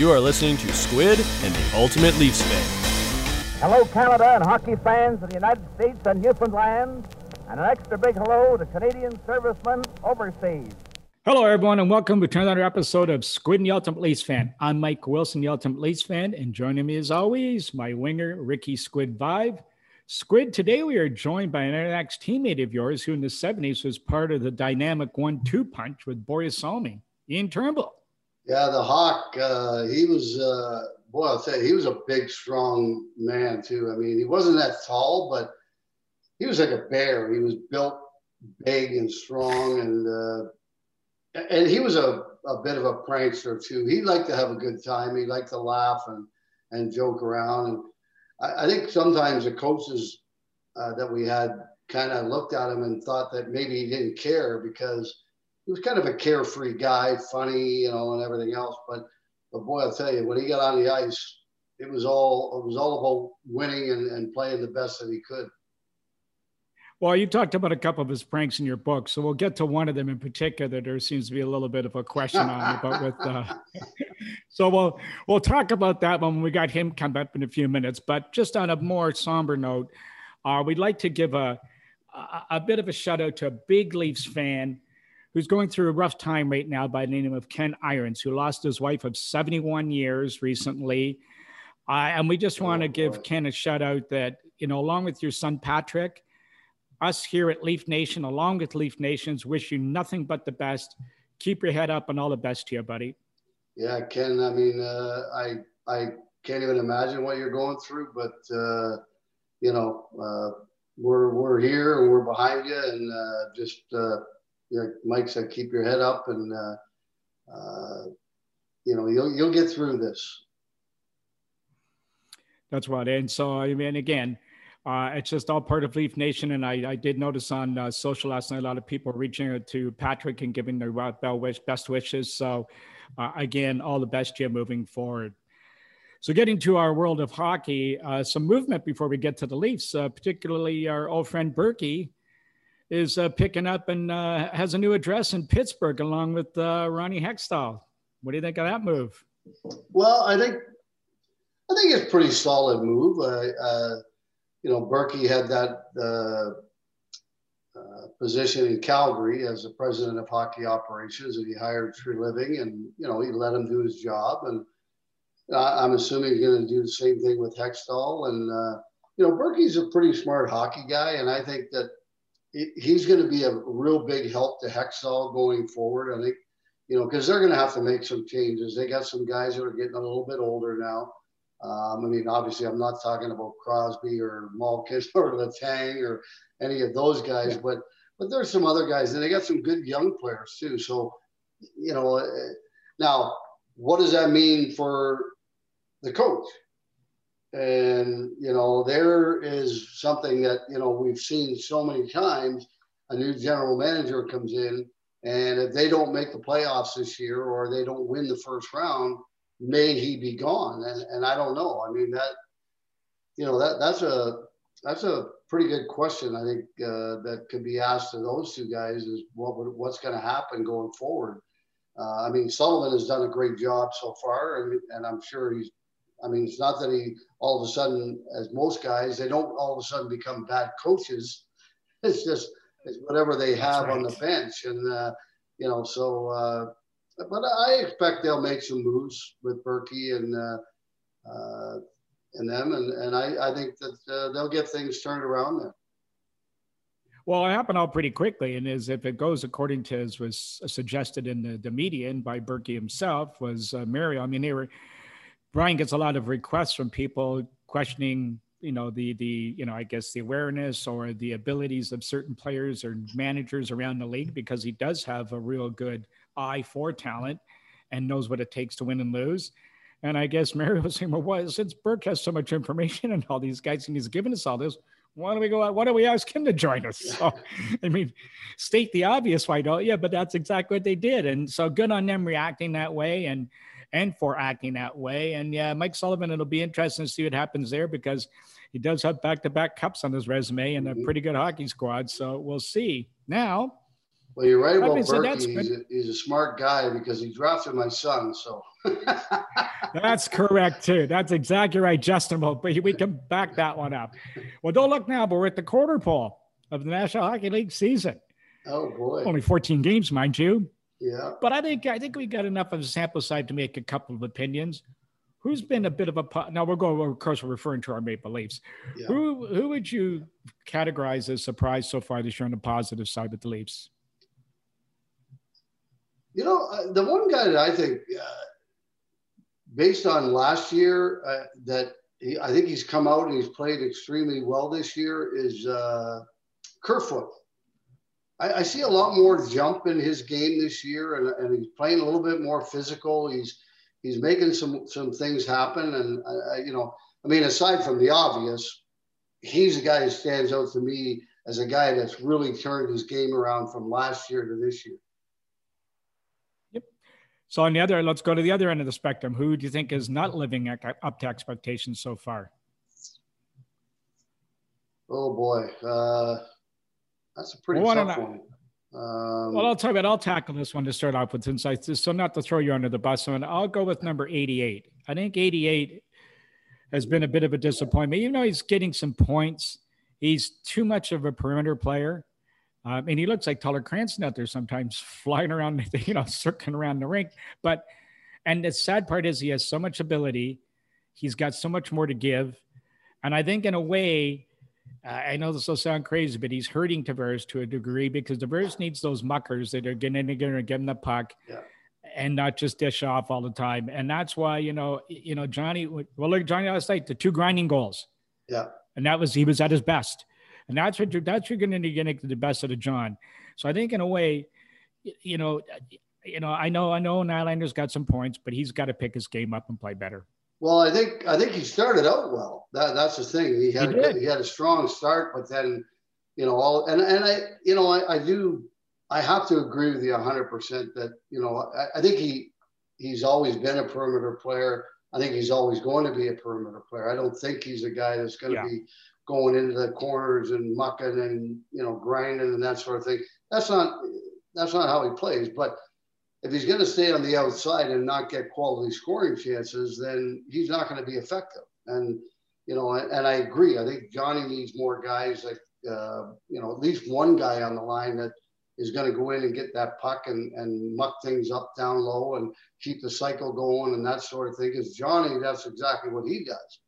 You are listening to Squid and the Ultimate Leafs Fan. Hello, Canada and hockey fans of the United States and Newfoundland, and an extra big hello to Canadian servicemen overseas. Hello, everyone, and welcome to another episode of Squid and the Ultimate Leafs Fan. I'm Mike Wilson, the Ultimate Leafs Fan, and joining me as always, my winger, Ricky Squid Vaive. Squid, today we are joined by an ex teammate of yours who in the 70s was part of the dynamic one two punch with Borje Salming, Ian Turnbull. Yeah, the Hawk, uh, he was, uh, boy, I'll tell you, he was a big, strong man, too. I mean, he wasn't that tall, but he was like a bear. He was built big and strong and, uh, and he was a, a bit of a prankster too. He liked to have a good time. He liked to laugh and, and joke around. And I, I think sometimes the coaches uh, that we had kind of looked at him and thought that maybe he didn't care because he was kind of a carefree guy, funny, you know, and everything else. But, but boy, I'll tell you, when he got on the ice, it was all it was all about winning and, and playing the best that he could. Well, you talked about a couple of his pranks in your book, so we'll get to one of them in particular. There seems to be a little bit of a question on about with. Uh, so we'll we'll talk about that when we got him come up in a few minutes. But just on a more somber note, uh, we'd like to give a, a, a bit of a shout out to a big Leafs fan who's going through a rough time right now by the name of Ken Irons, who lost his wife of 71 years recently. Uh, and we just want to oh, give Ken a shout out that you know, along with your son Patrick us here at Leaf Nation, along with Leaf Nations, wish you nothing but the best. Keep your head up and all the best to you, buddy. Yeah, Ken. I mean, uh, I I can't even imagine what you're going through, but uh, you know, uh, we're we're here and we're behind you, and uh, just uh, like Mike said, keep your head up, and uh, you know, you'll you'll get through this. That's right. And so, I mean, again, uh, it's just all part of Leaf Nation. And I, I did notice on uh, social last night a lot of people reaching out to Patrick and giving their best wishes. So, uh, again, all the best to you moving forward. So, getting to our world of hockey, uh, some movement before we get to the Leafs, uh, particularly our old friend Burkie is uh, picking up and has a new address in Pittsburgh along with Ronnie Hextall. What do you think of that move? Well, I think I think it's a pretty solid move. Uh, you know, Burkie had that uh, uh, position in Calgary as the president of hockey operations, and he hired Treliving, and you know, he let him do his job. And I, am assuming he's going to do the same thing with Hextall. And uh, you know, Burkie's a pretty smart hockey guy, and I think that he's going to be a real big help to Hextall going forward. I think, you know, because they're going to have to make some changes. They got some guys that are getting a little bit older now. Um, I mean, obviously, I'm not talking about Crosby or Malkin or Letang or any of those guys, but but there's some other guys, and they got some good young players too. So, you know, uh, now what does that mean for the coach? And you know, there is something that you know we've seen so many times. A new general manager comes in, and if they don't make the playoffs this year or they don't win the first round, may he be gone? And, and I don't know. I mean, that, you know, that that's a, that's a pretty good question. I think uh, that could be asked to those two guys is what would, what's going to happen going forward. Uh, I mean, Sullivan has done a great job so far, and, and I'm sure he's. I mean, it's not that he all of a sudden, as most guys, they don't all of a sudden become bad coaches. It's just it's whatever they have right. on the bench, and uh, you know, so uh, but I expect they'll make some moves with Burkie and uh, uh, and them, and and I, I think that uh, they'll get things turned around there. Well, it happened all pretty quickly, and as if it goes according to as was suggested in the, the media and by Burkie himself, was uh, Mario. I mean, they were Brian gets a lot of requests from people questioning, you know, the the you know, I guess the awareness or the abilities of certain players or managers around the league because he does have a real good eye for talent and knows what it takes to win and lose. And I guess Mary was saying, well, what, since Burke has so much information and all these guys and he's given us all this, why don't we go out? Why don't we ask him to join us? So, I mean, state the obvious, why don't you? But that's exactly what they did. And so good on them reacting that way and and for acting that way. And yeah, Mike Sullivan, it'll be interesting to see what happens there because he does have back-to-back cups on his resume and a mm-hmm. pretty good hockey squad. So we'll see. Now, Well, you're right about Burkie. He's a, he's a smart guy because he drafted my son. So that's correct too. That's exactly right, Justin. But we can back that one up. Well, don't look now, but we're at the quarter pole of the National Hockey League season. Oh boy! Only 14 games, mind you. Yeah. But I think I think we got enough of a sample size to make a couple of opinions. Who's been a bit of a now we're going of course we're referring to our Maple Leafs. Yeah. Who who would you categorize as surprise so far this year on the positive side with the Leafs? You know, uh, the one guy that I think, uh, based on last year, uh, that he, I think he's come out and he's played extremely well this year is uh, Kerfoot. I, I, see a lot more jump in his game this year, and, and, he's playing a little bit more physical. He's he's making some some things happen, and uh, you know, I mean, aside from the obvious, he's the guy who stands out to me as a guy that's really turned his game around from last year to this year. Yep. So on the other, let's go to the other end of the spectrum. Who do you think is not living up to expectations so far? Oh boy, uh, that's a pretty well, tough one. Um, well, I'll tell you what. I'll tackle this one to start off with, since I so not to throw you under the bus. So I'll go with number 88. I think 88 has been a bit of a disappointment. Even though he's getting some points, he's too much of a perimeter player. Um, and he looks like Toller Cranston out there sometimes flying around, you know, circling around the rink. But, and the sad part is he has so much ability. He's got so much more to give. And I think in a way, uh, I know this will sound crazy, but he's hurting Tavares to a degree because Tavares needs those muckers that are getting going to give him the puck. Yeah. And not just dish off all the time, and that's why you know, you know, Johnny. Well, look, Johnny last night, the two grinding goals. Yeah, and that was he was at his best. And that's what you're, that's you're going to get the best out of John. So I think in a way, you know, you know, I know, I know Nylander's got some points, but he's got to pick his game up and play better. Well, I think I think he started out well. That that's the thing. He had he, a, he had a strong start, but then, you know, all and and I you know I, I do I have to agree with you hundred percent that you know I, I think he he's always been a perimeter player. I think he's always going to be a perimeter player. I don't think he's a guy that's going to yeah. be going into the corners and mucking and you know grinding and that sort of thing. That's not that's not how he plays. But if he's going to stay on the outside and not get quality scoring chances, then he's not going to be effective. And you know, and I agree. I think Johnny needs more guys like uh, you know at least one guy on the line that is going to go in and get that puck and, and muck things up down low and keep the cycle going and that sort of thing. Because Johnny, that's exactly what he does.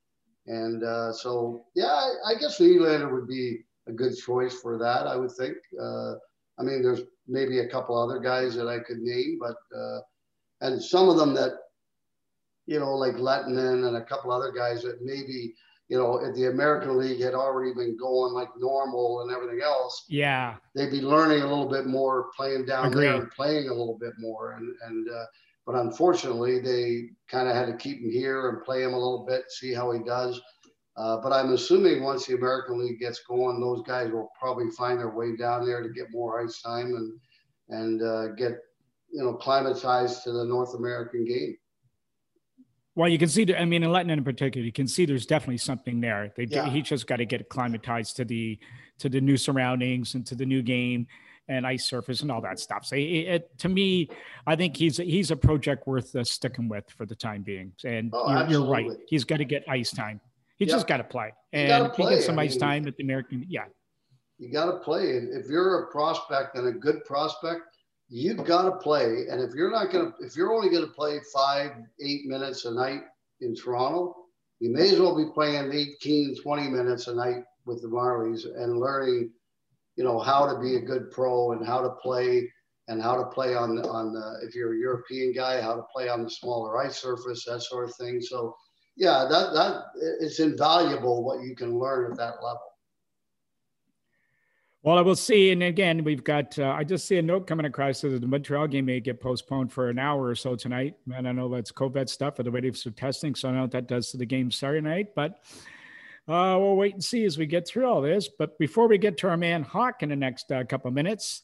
And uh, so, yeah, I, I guess Nylander would be a good choice for that. I would think. Uh, I mean, there's maybe a couple other guys that I could name, but uh, and some of them that you know, like Lehtonen and a couple other guys that maybe you know, if the American League had already been going like normal and everything else, yeah, they'd be learning a little bit more, playing down Agreed. there and playing a little bit more. And and uh, but unfortunately, they kind of had to keep him here and play him a little bit, see how he does. Uh, but I'm assuming once the American League gets going, those guys will probably find their way down there to get more ice time and and uh, get you know climatized to the North American game. Well, you can see. I mean, in Lehtonen in particular, you can see there's definitely something there. They, yeah. He just got to get acclimatized to the to the new surroundings and to the new game and ice surface and all that stuff. So it, it, to me, I think he's he's a project worth uh, sticking with for the time being. And oh, you're, you're, right; he's got to get ice time. He yeah. just got to play, and play. he gets some I ice mean, time at the American. Yeah, you got to play. And if you're a prospect and a good prospect, you've got to play. And if you're not going to, if you're only going to play five, eight minutes a night in Toronto, you may as well be playing 18, 20 minutes a night with the Marlies and learning you know how to be a good pro and how to play and how to play on on the, if you're a European guy, how to play on the smaller ice surface, that sort of thing. So, yeah, that that it's invaluable what you can learn at that level. Well, I will see. And again, we've got, uh, I just see a note coming across that the Montreal game may get postponed for an hour or so tonight. And I know that's COVID stuff for the waiting for testing. So I don't know what that does to the game Saturday night. But uh, we'll wait and see as we get through all this. But before we get to our man Hawk in the next uh, couple minutes,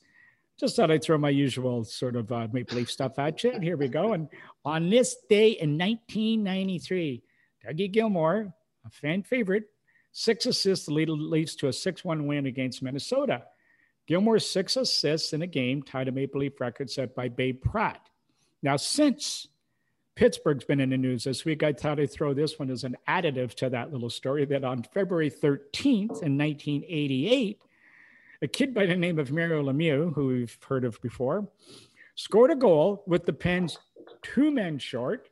just thought I'd throw my usual sort of uh, Maple Leaf stuff at you. And here we go. And on this day in 1993, Dougie Gilmour, a fan favorite, six assists, the lead to a 6 1 win against Minnesota. Gilmour's six assists in a game tied a Maple Leaf record set by Babe Pratt. Now, since Pittsburgh's been in the news this week, I thought I'd throw this one as an additive to that little story that on February 13th in 1988, a kid by the name of Mario Lemieux, who we've heard of before, scored a goal with the Pens two men short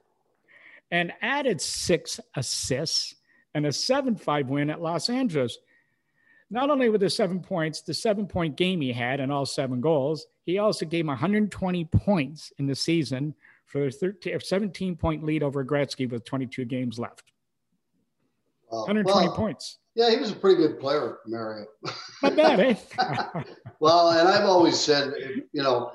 and added six assists and a 7 5 win at Los Angeles. Not only with the seven points, the seven point game he had and all seven goals, he also gave 120 points in the season for a 13, 17 point lead over Gretzky with 22 games left. 120 well, points. Yeah, he was a pretty good player, Mario. Not bad, eh? well, and I've always said, you know,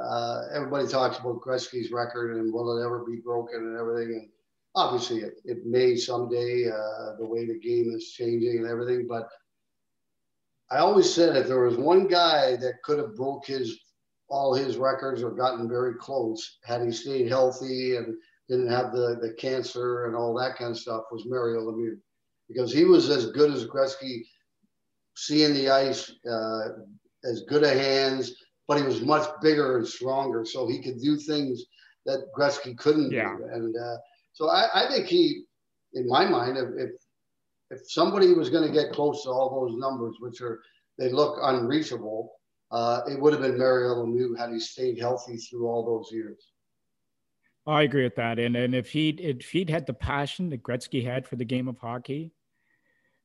uh, everybody talks about Gretzky's record and will it ever be broken and everything. And obviously, it, it may someday, uh, the way the game is changing and everything. But I always said if there was one guy that could have broke his all his records or gotten very close had he stayed healthy and didn't have the, the cancer and all that kind of stuff was Mario Lemieux because he was as good as Gretzky seeing the ice, uh, as good a hands, but he was much bigger and stronger, so he could do things that Gretzky couldn't yeah. do. And uh, so I, I, think he, in my mind, if if somebody was going to get close to all those numbers, which are they look unreachable, uh, it would have been Mario Lemieux had he stayed healthy through all those years. I agree with that, and and if he if he'd had the passion that Gretzky had for the game of hockey,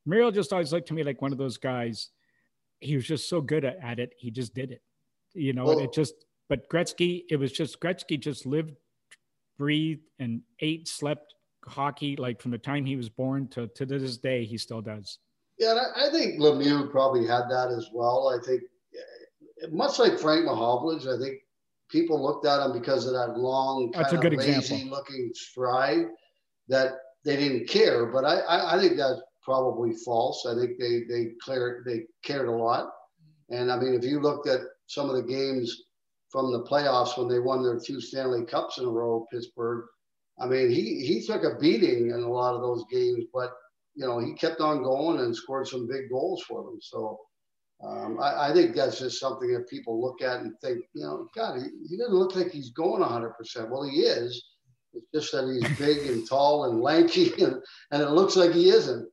Mario just always looked to me like one of those guys. He was just so good at it, he just did it you know, well, it just, but Gretzky, it was just Gretzky just lived, breathed, and ate, slept hockey like from the time he was born to, to this day, he still does. Yeah, I think Lemieux probably had that as well. I think, eh, much like Frank Mahovlich, I think people looked at him because of that long, That's kind a good of lazy example. looking stride that they didn't care. But I, I, I think that's probably false. I think they they cleared they cared a lot. And I mean, if you looked at some of the games from the playoffs when they won their two Stanley Cups in a row, Pittsburgh. I mean, he he took a beating in a lot of those games, but you know he kept on going and scored some big goals for them. So um, I, I, think that's just something that people look at and think, you know, God, he, he doesn't look like he's going 100. percent Well, he is. It's just that he's big and tall and lanky, and, and it looks like he isn't.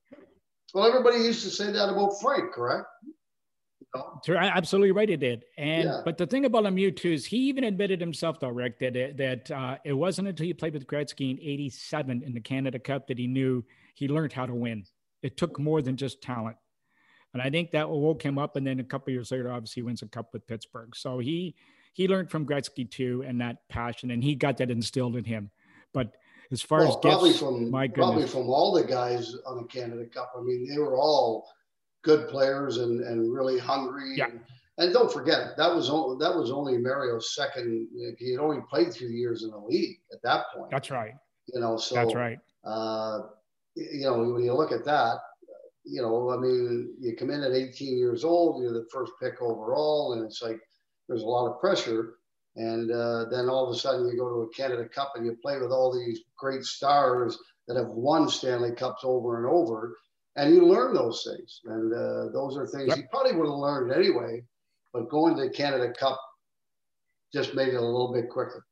Well, everybody used to say that about Frank, correct? Absolutely right. It did. And yeah. but the thing about Lemieux too is he even admitted himself, though, Rick, that that uh, it wasn't until he played with Gretzky in '87 in the Canada Cup that he knew he learned how to win. It took more than just talent, and I think that woke him up. And then a couple years later, obviously, he wins a cup with Pittsburgh. So he he learned from Gretzky too, and that passion, and he got that instilled in him. But as far well, as probably gifts, from my goodness. probably from all the guys on the Canada Cup. I mean, they were all good players and, and really hungry. Yeah. And, and don't forget that was only, that was only Mario's second. He had only played two years in the league at that point. That's right. You know, so that's right. Uh, you know, when you look at that, you know, I mean, you come in at 18 years old, you're the first pick overall, and it's like there's a lot of pressure. And uh, then all of a sudden, you go to a Canada Cup and you play with all these great stars that have won Stanley Cups over and over and you learn those things. And uh, those are things yep. you probably would have learned anyway, but going to the Canada Cup just made it a little bit quicker.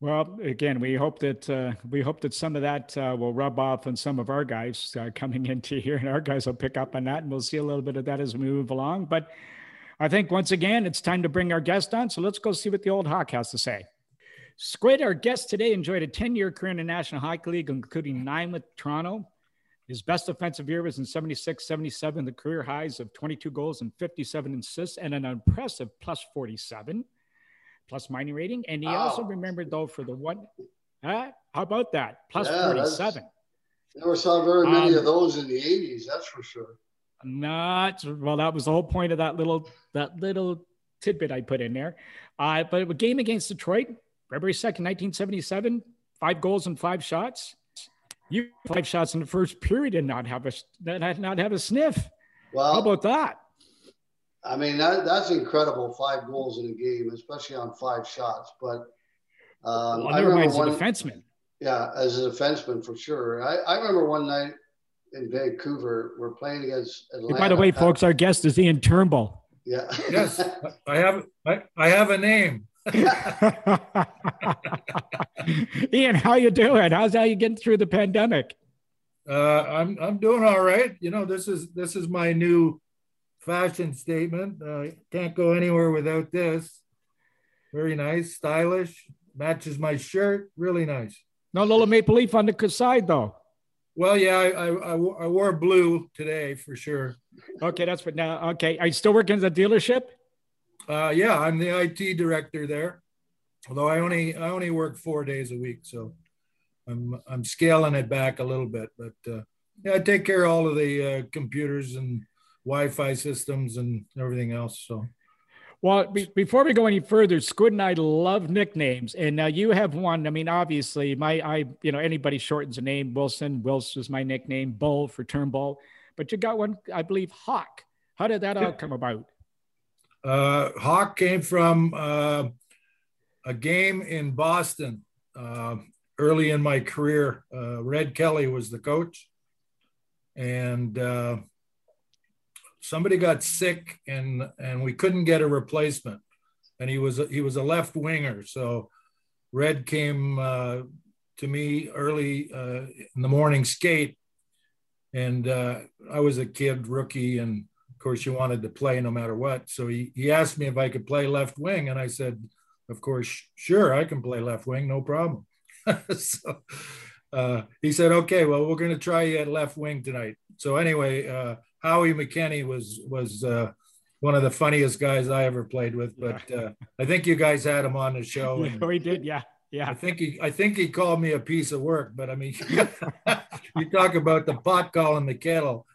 Well, again, we hope that uh, we hope that some of that uh, will rub off on some of our guys uh, coming into here, and our guys will pick up on that, and we'll see a little bit of that as we move along. But I think once again, it's time to bring our guest on. So let's go see what the old Hawk has to say. Squid, our guest today, enjoyed a 10 year career in the National Hockey League, including nine with Toronto, his best offensive year was in 76 77, the career highs of 22 goals and 57 assists, and an impressive plus 47 plus minus rating. And he wow. also remembered, though, for the one, huh? how about that? Plus yeah, 47. Never saw very many um, of those in the 80s, that's for sure. Not well, that was the whole point of that little that little tidbit I put in there. Uh, but a game against Detroit, February 2nd, 1977, five goals and five shots you five shots in the first period and not have a not have a sniff. Well, how about that? I mean, that, that's incredible. Five goals in a game, especially on five shots. But um, well, I remember one, a defenseman. Yeah, as a defenseman for sure. I, I remember one night in Vancouver, we're playing against Atlanta. Hey, by the way, folks, our guest is Ian Turnbull. Yeah. Yes, I have. I, I have a name. Ian, how you doing? How's how you getting through the pandemic? Uh, I'm I'm doing all right. You know, this is this is my new fashion statement. Uh, can't go anywhere without this. Very nice, stylish, matches my shirt. Really nice. No little maple leaf on the side though. Well, yeah, I, I, I wore blue today for sure. Okay, that's what now. Okay, are you still working at the dealership? Uh, yeah, I'm the IT director there. Although I only I only work four days a week, so I'm I'm scaling it back a little bit. But uh, yeah, I take care of all of the uh, computers and Wi-Fi systems and everything else. So. Well, be, before we go any further, Squid and I love nicknames, and now you have one. I mean, obviously, my I you know anybody shortens a name. Wilson, Wilson is my nickname. Bull for Turnbull, but you got one, I believe, Hawk. How did that all come about? Uh, Hawk came from uh, a game in Boston uh, early in my career. Uh, Red Kelly was the coach, and uh, somebody got sick and and we couldn't get a replacement. And he was he was a left winger. So red came uh, to me early in the morning skate. And i was a kid rookie and course you wanted to play no matter what so he, he asked me if i could play left wing and i said of course sure i can play left wing no problem so uh, he said okay well we're going to try you at left wing tonight so anyway uh, Howie McKenny was was uh, one of the funniest guys I ever played with. But uh, I think you guys had him on the show. Yeah, we did. Yeah, yeah. I think he I think he called me a piece of work. But I mean, you talk about the pot calling the kettle.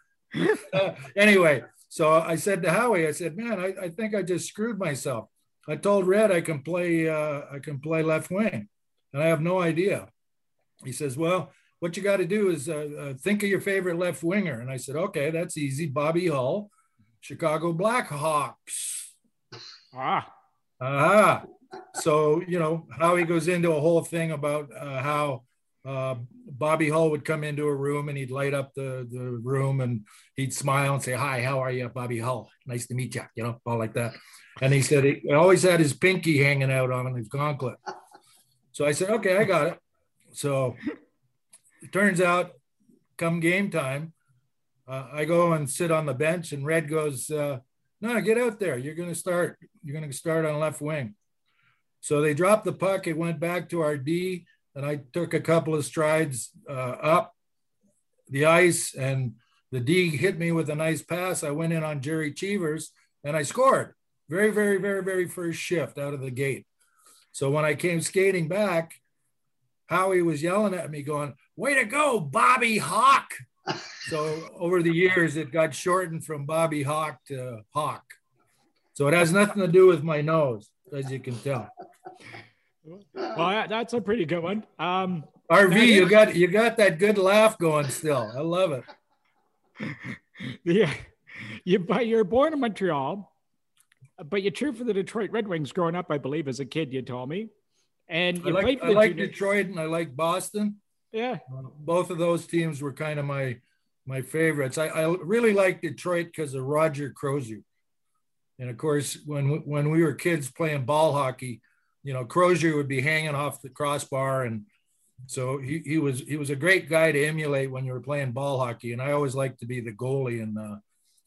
Uh, anyway, so I said to Howie, I said, "Man, I, I think I just screwed myself. I told Red I can play uh, I can play left wing, and I have no idea." He says, "Well." what you got to do is uh, uh, think of your favorite left winger. And I said, okay, that's easy. Bobby Hull, Chicago Blackhawks. Ah. Ah. So, you know, how he goes into a whole thing about uh, how uh, Bobby Hull would come into a room and he'd light up the, the room and he'd smile and say, Hi, how are you, Bobby Hull? Nice to meet you, you know, all like that. And he said he always had his pinky hanging out on his gauntlet. So I said, Okay, I got it. So it turns out, come game time, uh, I go and sit on the bench, and Red goes, uh, "No, get out there. You're going to start. You're going to start on left wing." So they dropped the puck. It went back to our D, and I took a couple of strides uh, up the ice, and the D hit me with a nice pass. I went in on Gerry Cheevers, and I scored. Very, very, very, very first shift out of the gate. So when I came skating back, Howie was yelling at me, going, Way to go, Bobby Hawk. so over the years, it got shortened from Bobby Hawk to Hawk. So it has nothing to do with my nose, as you can tell. Well, that's a pretty good one. Um, RV, you got you got that good laugh going still. I love it. Yeah, you but you're born in Montreal, but you cheered for the Detroit Red Wings growing up, I believe, as a kid. You told me, and you I like, I like junior- Detroit and I like Boston. Yeah, Uh, both of those teams were kind of my my favorites. I, I really like Detroit because of Roger Crozier. And of course, when when we were kids playing ball hockey, you know, Crozier would be hanging off the crossbar, and so he, he was he was a great guy to emulate when you were playing ball hockey. And I always liked to be the goalie in the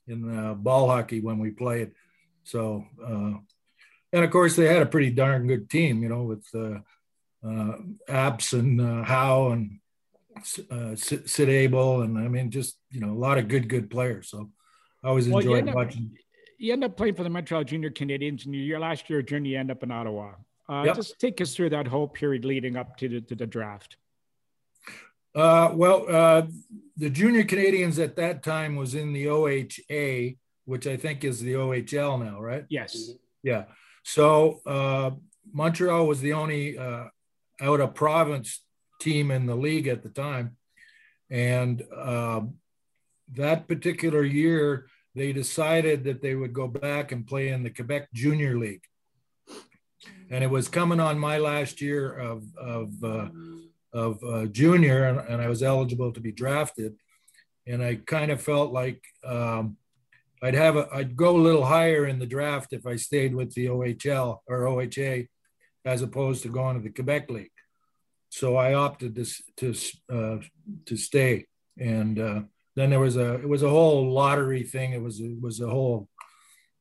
in the ball hockey when we played. So, uh, and of course, they had a pretty darn good team, you know, with uh, uh, Apps and uh, Howe and uh, Sid Sid Abel, and I mean, just you know, a lot of good, good players. So I always Well, you enjoyed up- watching. you end up playing for the Montreal Junior Canadiens, and your last year journey you end up in Ottawa. Uh, Yep. Just take us through that whole period leading up to the, to the draft. Uh, well, uh, the junior Canadiens at that time was in the OHA, which I think is the OHL now, right? Yes. Yeah. So uh, Montreal was the only uh, out of province team in the league at the time. And uh, that particular year, they decided that they would go back and play in the Quebec Junior League. And it was coming on my last year of, of, uh, of uh, junior, and, and I was eligible to be drafted. And I kind of felt like um, I'd have a, I'd go a little higher in the draft if I stayed with the OHL or OHA, as opposed to going to the Quebec League. So I opted to to uh, to stay, and uh, then there was a it was a whole lottery thing. It was it was a whole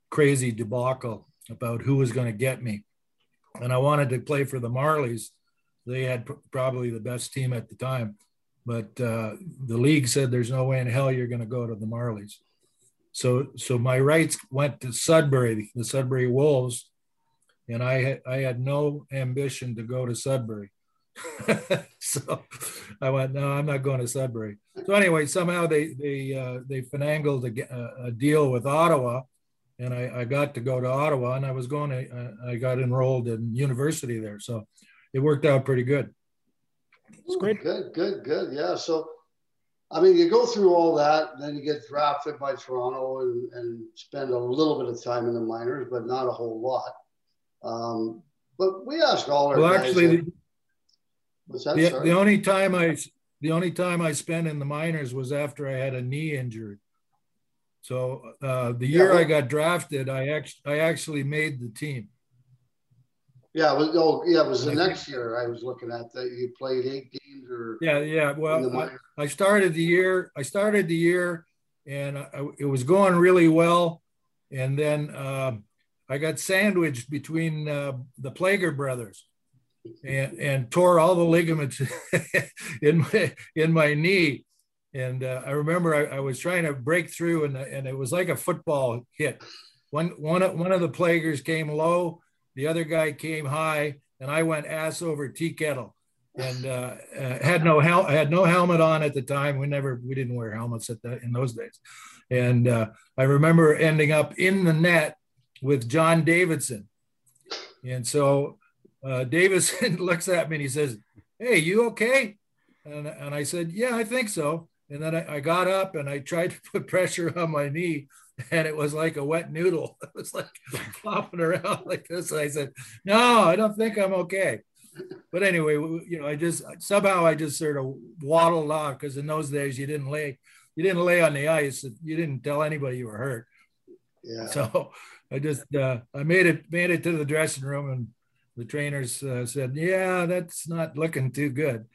crazy debacle about who was going to get me, and I wanted to play for the Marlies. They had pr- probably the best team at the time, but uh, the league said there's no way in hell you're going to go to the Marlies. So so my rights went to Sudbury, the Sudbury Wolves, and I had I had no ambition to go to Sudbury. so I went, no, I'm not going to Sudbury. So anyway, somehow they they uh, they finangled a, a, deal with Ottawa, and I, I got to go to Ottawa, and I was going to uh, I got enrolled in university there, so it worked out pretty good. It's great. Good, good, good. Yeah. So I mean, you go through all that, then you get drafted by Toronto and, and spend a little bit of time in the minors, but not a whole lot. Um, but we ask all our well, guys. actually, that, what's that? The, the, only time I the only time I spent in the minors was after I had a knee injury. So uh, the year yeah, I got drafted, I actually I actually made the team. Yeah, it was, oh, yeah, it was the next year I was looking at that you played eight games or yeah, yeah. Well, I, I, started the year. I started the year, and I, it was going really well, and then uh, I got sandwiched between uh, the Plager brothers, and and tore all the ligaments in my in my knee. And uh, I remember I, I, was trying to break through, and and it was like a football hit. One one one of the Plagers came low the other guy came high, and I went ass over tea kettle, and uh, uh, had no hel- had no helmet on at the time. We never we didn't wear helmets at that in those days, and uh, I remember ending up in the net with John Davidson, and so uh, Davidson looks at me and he says, "Hey, you okay?" And, and I said, "Yeah, I think so." And then I, I got up and I tried to put pressure on my knee, and it was like a wet noodle. It was like flopping around like this. I said, "No, I don't think I'm okay." But anyway, you know, I just somehow I just sort of waddled off because in those days you didn't lay, you didn't lay on the ice. You didn't tell anybody you were hurt. Yeah. So I just uh, I made it made it to the dressing room and the trainers uh, said, "Yeah, that's not looking too good."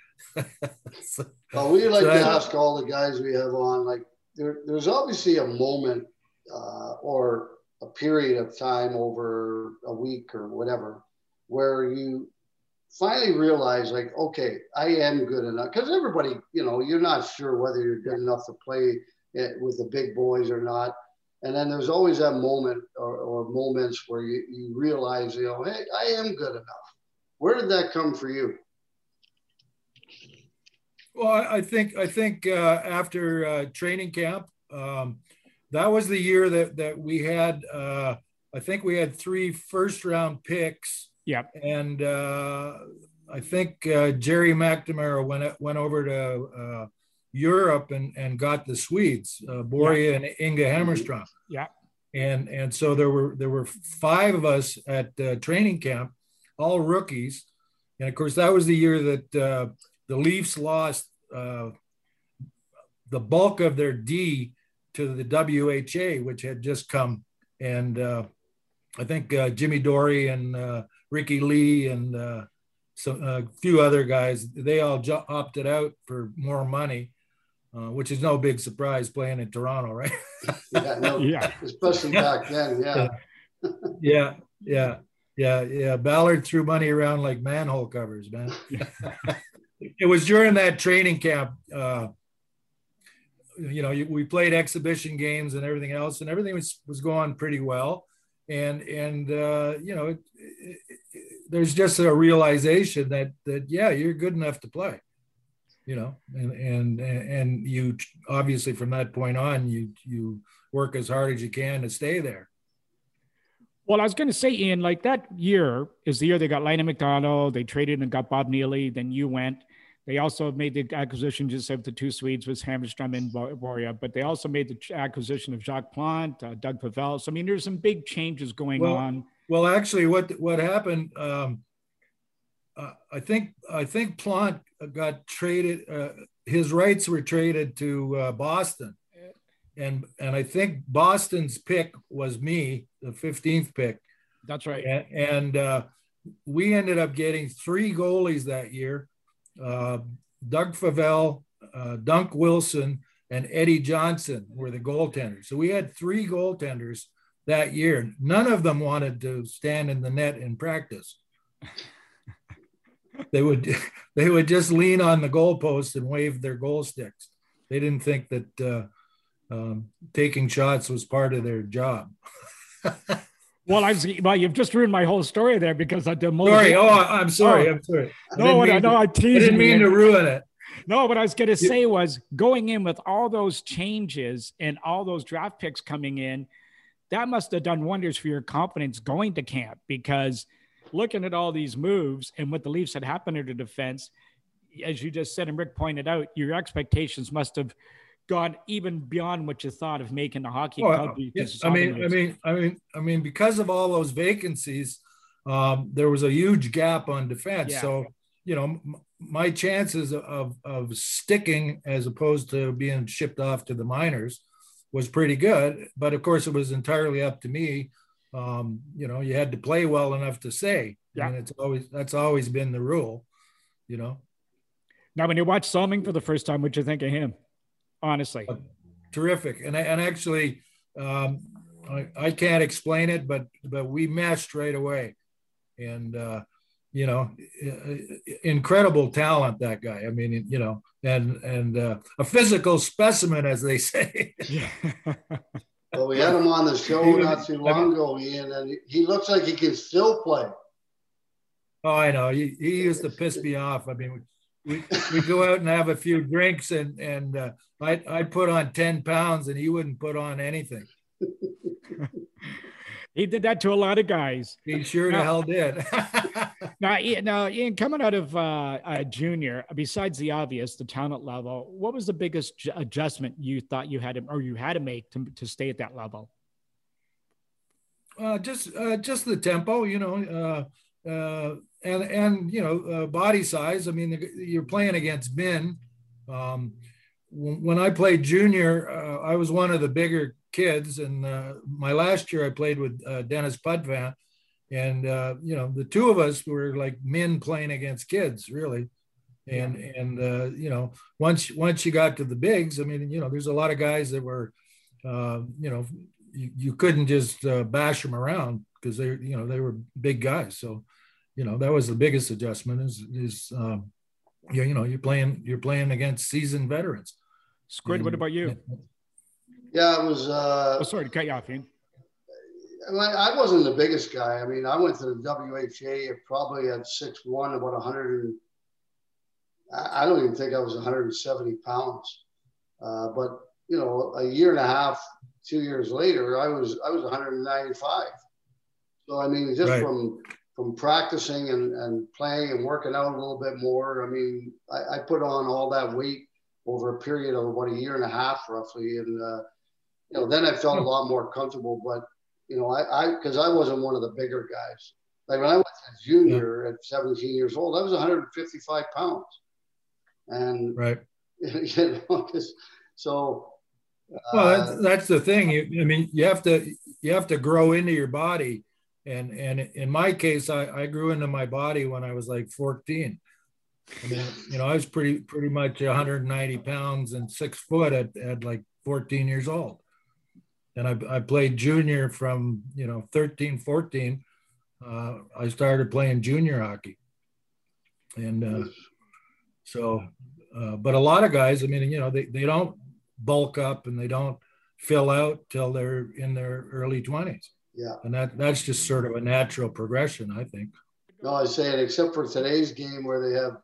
So, well, we like so to I, ask all the guys we have on, like there, there's obviously a moment uh, or a period of time over a week or whatever where you finally realize like okay i am good enough because everybody you know you're not sure whether you're good enough to play with the big boys or not. And then there's always that moment or, or moments where you, you realize you know hey i am good enough. Where did that come for you well i think i think uh, after uh, training camp um, that was the year that that we had. Uh, I think we had three first round picks. Yeah, and uh, I think uh, Gerry McNamara went went over to uh, Europe and and got the Swedes, uh, Borje yeah. and Inge Hammarström. Yeah, and and so there were there were five of us at uh, training camp, all rookies, and of course that was the year that uh, the Leafs lost uh, the bulk of their D to the WHA, which had just come. And uh, I think uh, Jimmy Dorey and uh, Ricky Ley and uh, some, a few other guys, they all jo- opted out for more money, uh, which is no big surprise playing in Toronto, right? yeah, no, yeah, especially back then. Yeah. yeah, yeah, yeah, yeah. Ballard threw money around like manhole covers, man. it was during that training camp. Uh, you know, we played exhibition games and everything else, and everything was, was going pretty well. And and uh, you know, it, it, it, there's just a realization that that yeah, you're good enough to play. You know, and and and you obviously from that point on, you you work as hard as you can to stay there. Well, I was going to say, Ian, like that year is the year they got Lionel McDonald, they traded and got Bob Neely, then you went. They also made the acquisition just of the two Swedes with Hammarström and Borje, but they also made the acquisition of Jacques Plante, uh, Doug Favell. So I mean, there's some big changes going well, on. Well, actually, what what happened? Um, uh, I think I think Plante got traded. Uh, his rights were traded to uh, Boston, and and I think Boston's pick was me, the 15th pick. That's right. And, and uh, we ended up getting three goalies that year: Doug Favell, uh, Dunc Wilson, and Eddie Johnston were the goaltenders. So we had three goaltenders that year. None of them wanted to stand in the net in practice. they would they would just lean on the goalpost and wave their goal sticks. They didn't think that uh, um, taking shots was part of their job. well, I was, well, you've just ruined my whole story there because oh, I did. Sorry, oh, I'm sorry, oh. I'm sorry. I no, I, no, I teased. I didn't mean to ruin it. No, what I was going to say was going in with all those changes and all those draft picks coming in, that must have done wonders for your confidence going to camp because looking at all these moves and what the Leafs had happened to the defense, as you just said and Rick pointed out, your expectations must have gone even beyond what you thought of making the hockey well, club. Yes. I mean, I mean, I mean, I mean, because of all those vacancies, um, there was a huge gap on defense. Yeah. So, you know, m- my chances of of sticking as opposed to being shipped off to the minors was pretty good. But of course, it was entirely up to me. Um, you know, you had to play well enough to say. Yeah. Mean, it's always that's always been the rule. You know. Now, when you watch Salming for the first time, what'd you think of him? Honestly. Uh, terrific. And, and actually, um, I, I can't explain it, but, but we meshed right away. And, uh, you know, incredible talent, that guy. I mean, you know, and, and uh, a physical specimen, as they say. well, we had him on the show not too long ago, Ian, and he looks like he can still play. Oh, I know. He, he used to piss me off. I mean, we we go out and have a few drinks, and and uh, I I put on ten pounds, and he wouldn't put on anything. he did that to a lot of guys. He sure now, the hell did. now, now, Ian, coming out of uh, uh, junior, besides the obvious, the talent level, what was the biggest j- adjustment you thought you had to, or you had to make to, to stay at that level? Uh, just, uh, just the tempo. You know, uh, uh, and and you know uh, body size. I mean, you're playing against men. Um, when I played junior, uh, I was one of the bigger kids, and uh, my last year I played with uh, Denis Potvin, and uh, you know the two of us were like men playing against kids, really. And and uh, you know once once you got to the bigs, I mean you know there's a lot of guys that were, you know, you, you couldn't just bash them around because they you know they were big guys. So you know that was the biggest adjustment is is um, you, you know you're playing you're playing against seasoned veterans. Squid, what about you? Yeah, it was. Uh, oh, sorry to cut you off, Ian. I wasn't the biggest guy. I mean, I went to the WHA probably at six one, about 100. And, I don't even think I was 170 pounds. Uh, but you know, a year and a half, two years later, I was I was 195. So I mean, just right. from from practicing and, and playing and working out a little bit more. I mean, I, I, put on all that weight over a period of about a year and a half, roughly, and uh, you know, then I felt a lot more comfortable. But you know, I because I, I, wasn't one of the bigger guys. Like when I was a junior at 17 years old, I was 155 pounds, and right, you know, so. Uh, well, that's, that's the thing. You, I mean, you have to you have to grow into your body and and in my case I, I grew into my body when i was like 14 I mean, you know i was pretty pretty much 190 pounds and six foot at, at like 14 years old. And I, I played junior from you know 13 14 uh, i started playing junior hockey. And uh, so uh, but a lot of guys i mean you know they, they don't bulk up and they don't fill out till they're in their early 20s yeah. And that that's just sort of a natural progression, I think. No, I say it, except for today's game where they have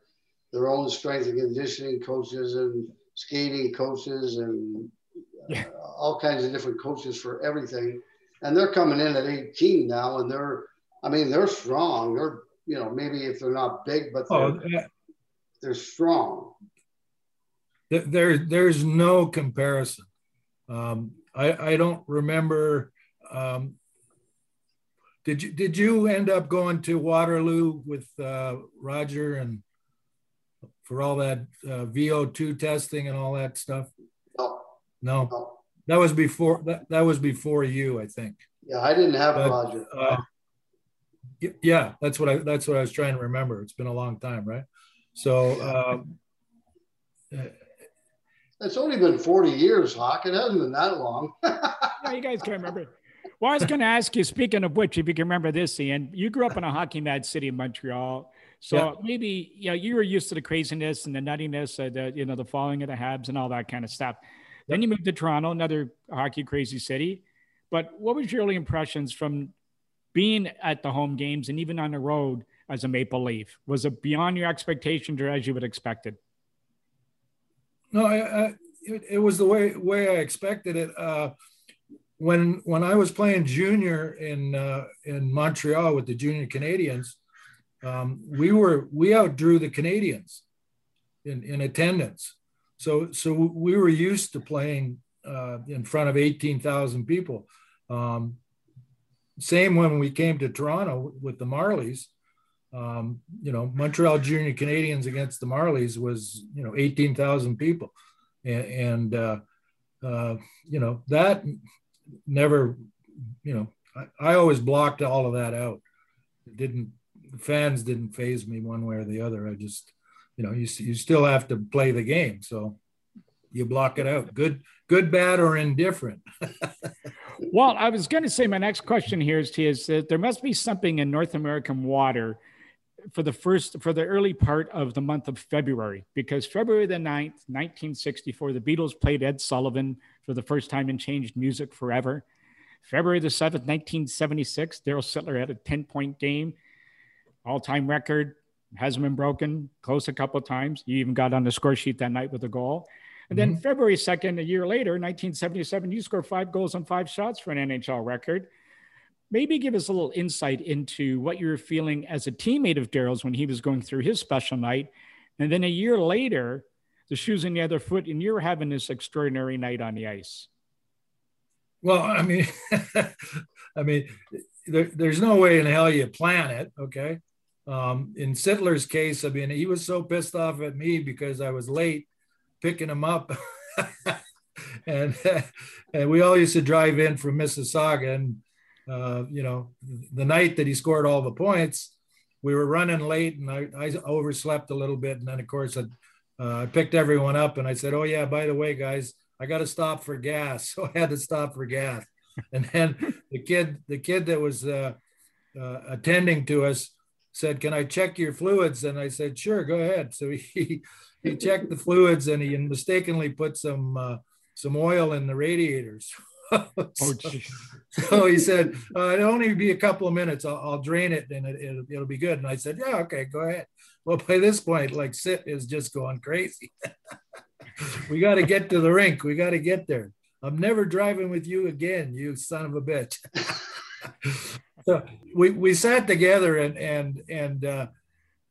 their own strength and conditioning coaches and skating coaches and yeah. uh, all kinds of different coaches for everything. And they're coming in at 18 now and they're, I mean, they're strong. They're, you know, maybe if they're not big, but they're, oh, they're strong. There, there's no comparison. Um, I, I don't remember um, did you did you end up going to Waterloo with uh, Roger and for all that uh, VO2 testing and all that stuff? No. No. no. that was before that, that was before you, I think. Yeah, I didn't have But, Roger. uh, yeah, that's what I that's what I was trying to remember. It's been a long time, right? So um, It's only been 40 years, Hawk. It hasn't been that long. Yeah, you guys can't remember. Well, I was going to ask you. Speaking of which, if you can remember this, Ian, you grew up in a hockey mad city of Montreal, so Yeah. maybe you know you were used to the craziness and the nuttiness, of the you know the following of the Habs and all that kind of stuff. Then you moved to Toronto, another hockey crazy city. But what was your early impressions from being at the home games and even on the road as a Maple Leaf? Was it beyond your expectations or as you would expected? No, I, I, it, it was the way way I expected it. Uh, when when I was playing junior in uh, in Montreal with the junior Canadiens, um, we were we outdrew the Canadiens in, in attendance. So so we were used to playing uh, in front of eighteen thousand people. Um, same when we came to Toronto with the Marlies. Um, you know, Montreal Junior Canadiens against the Marlies was you know eighteen thousand people, and, and uh, uh, you know that never, you know, I, I always blocked all of that out. It didn't fans didn't faze me one way or the other. I just, you know, you you still have to play the game, so you block it out. Good, good, bad, or indifferent. Well, I was going to say my next question here is to is that there must be something in North American water for the first for the early part of the month of February because February the 9th, 1964, the Beatles played Ed Sullivan for the first time and changed music forever. February the 7th, 1976, Darryl Sittler had a 10-point game, all-time record, hasn't been broken, close a couple of times. He even got on the score sheet that night with a goal. And then mm-hmm. February 2nd, a year later, 1977, you score five goals on five shots for an NHL record. Maybe give us a little insight into what you were feeling as a teammate of Darryl's when he was going through his special night. And then a year later, the shoes in the other foot, and you're having this extraordinary night on the ice. Well, I mean, I mean, there, there's no way in hell you plan it. Okay. Um, in Sittler's case, I mean, he was so pissed off at me because I was late picking him up. and, and we all used to drive in from Mississauga. And, uh, you know, the night that he scored all the points, we were running late and I, I overslept a little bit. And then, of course, I, uh, I picked everyone up and I said, Oh, yeah, by the way, guys, I got to stop for gas. So I had to stop for gas. And then the kid, the kid that was uh, uh, attending to us said, "Can I check your fluids?" And I said, "Sure, go ahead." So he he checked the fluids and he mistakenly put some uh, some oil in the radiators. Oh, so, he said, uh, "It'll only be a couple of minutes. I'll, I'll drain it and it, it'll, it'll be good." And I said, "Yeah, okay, go ahead." Well, by this point, like Sit is just going crazy. we got to get to the rink. We got to get there. I'm never driving with you again, you son of a bitch. so we, we sat together and and and uh,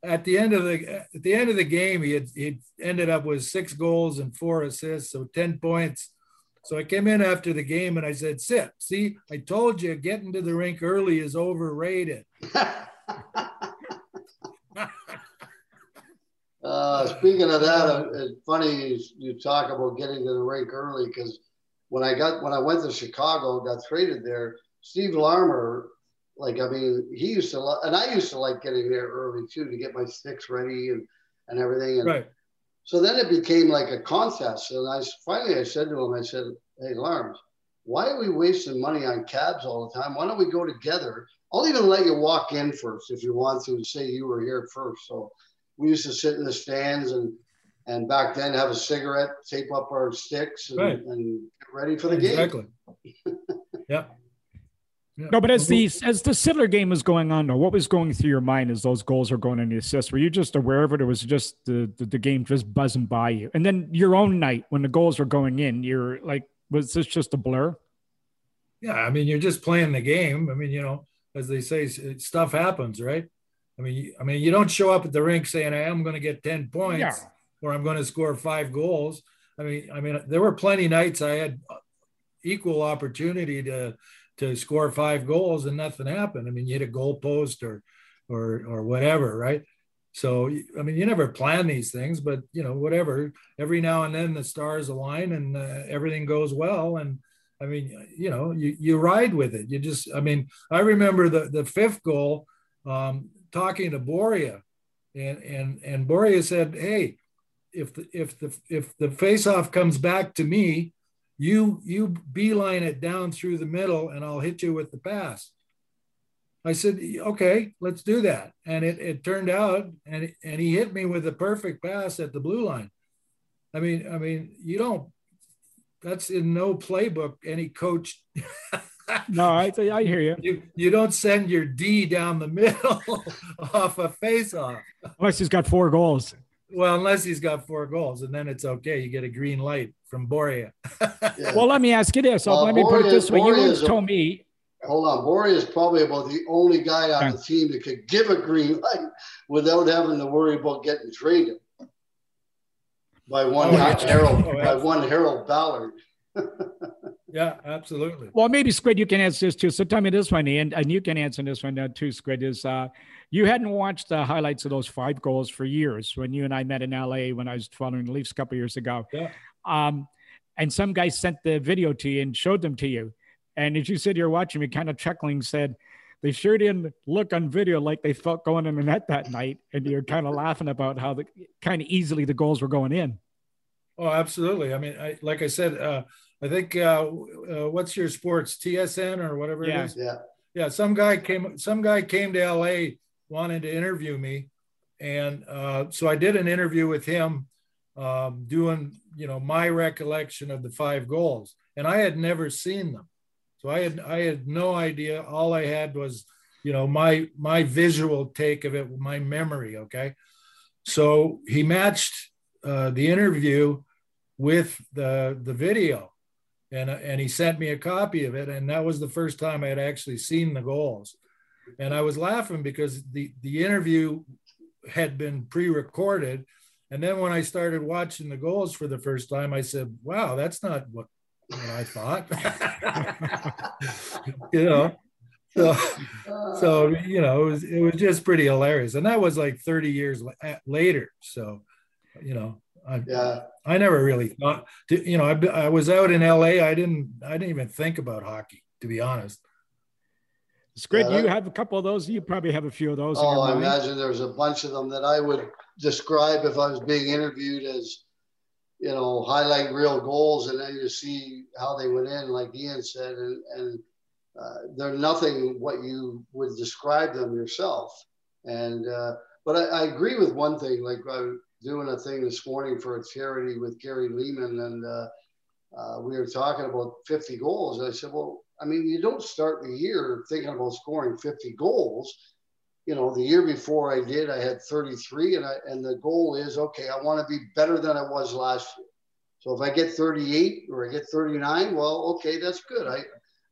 at the end of the at the end of the game, he had he ended up with six goals and four assists, so ten points. So I came in after the game and I said, "Sit, see, I told you getting to the rink early is overrated." Uh, speaking of that, uh, it's funny you, you talk about getting to the rink early because when I got when I went to Chicago, got traded there. Steve Larmer, like I mean, he used to lo- and I used to like getting there early too to get my sticks ready and and everything. And Right. So then it became like a contest. And I finally I said to him, I said, "Hey, Larms, why are we wasting money on cabs all the time? Why don't we go together? I'll even let you walk in first if you want to, and say you were here first. So we used to sit in the stands and and back then have a cigarette, tape up our sticks, and, Right. and get ready for the game. Exactly. yeah. Yeah. No, but as the as the Sittler game was going on, though, what was going through your mind as those goals were going in the assists? Were you just aware of it, or was it just the, the the game just buzzing by you? And then your own night when the goals were going in, you're like, was this just a blur? Yeah, I mean, you're just playing the game. I mean, you know, as they say, stuff happens, right? I mean, I mean, you don't show up at the rink saying, "I am going to get ten points," Yeah. or "I'm going to score five goals." I mean, I mean, there were plenty nights I had uh, equal opportunity to to score five goals and nothing happened. I mean, you hit a goal post or or or whatever, right? So I mean, you never plan these things, but you know, whatever. Every now and then the stars align and uh, everything goes well. And I mean, you know, you you ride with it. You just, I mean, I remember the the fifth goal, um, talking to Borje, and and and Borje said, "Hey, if the if the if the faceoff comes back to me, you you beeline it down through the middle, and I'll hit you with the pass." I said, okay, let's do that. And it, it turned out, and, and he hit me with the perfect pass at the blue line. I mean, I mean, you don't, that's in no playbook, any coach. no, I, I hear you. you. You don't send your D down the middle off a face off. Unless he's got four goals. Well, unless he's got four goals, and then it's okay. You get a green light from Borje. yeah. Well, let me ask you this. Uh, let me put it this way. Borje you once told me hold on. Borje is probably about the only guy on the team that could give a green light without having to worry about getting traded by one oh, Harold oh, by one Harold Ballard. yeah, absolutely. Well, maybe Squid, you can answer this too. So tell me this one, and, and you can answer this one now too, Squid, is uh, you hadn't watched the highlights of those five goals for years when you and I met in LA when I was following the Leafs a couple years ago. Yeah. Um, and some guy sent the video to you and showed them to you. And as you said, you're watching me kind of chuckling, said, they sure didn't look on video like they felt going in the net that night. And you're kind of laughing about how the kind of easily the goals were going in. Oh, absolutely. I mean, I, like I said, uh, I think uh, uh, what's your sports TSN or whatever yeah. it is. Yeah. Yeah. Some guy came, some guy came to LA wanting to interview me. And uh, so I did an interview with him um, doing, you know, my recollection of the five goals. And I had never seen them. So I had I had no idea. All I had was, you know, my my visual take of it, my memory. Okay, so he matched uh, the interview with the the video, and and he sent me a copy of it, and that was the first time I had actually seen the goals, and I was laughing because the the interview had been pre-recorded. And then when I started watching the goals for the first time, I said, "Wow, that's not what what I thought. you know, so so you know it was it was just pretty hilarious, and that was like 30 years later. So, you know, I yeah. I never really thought. To, you know, I I was out in L.A. I didn't I didn't even think about hockey to be honest. Squid, yeah, you have a couple of those. You probably have a few of those. Oh, I imagine there's a bunch of them that I would describe if I was being interviewed as you know, highlight reel goals and then you see how they went in, like Ian said, and, and uh, they're nothing what you would describe them yourself. And, uh, but I, I, agree with one thing, like I was doing a thing this morning for a charity with Gary Leeman, and uh, uh we were talking about 50 goals. I said, well, I mean, you don't start the year thinking about scoring 50 goals you know, the year before I did, I had 33, and I, and the goal is okay. I want to be better than I was last year. So if I get 38 or I get 39, well, okay, that's good. I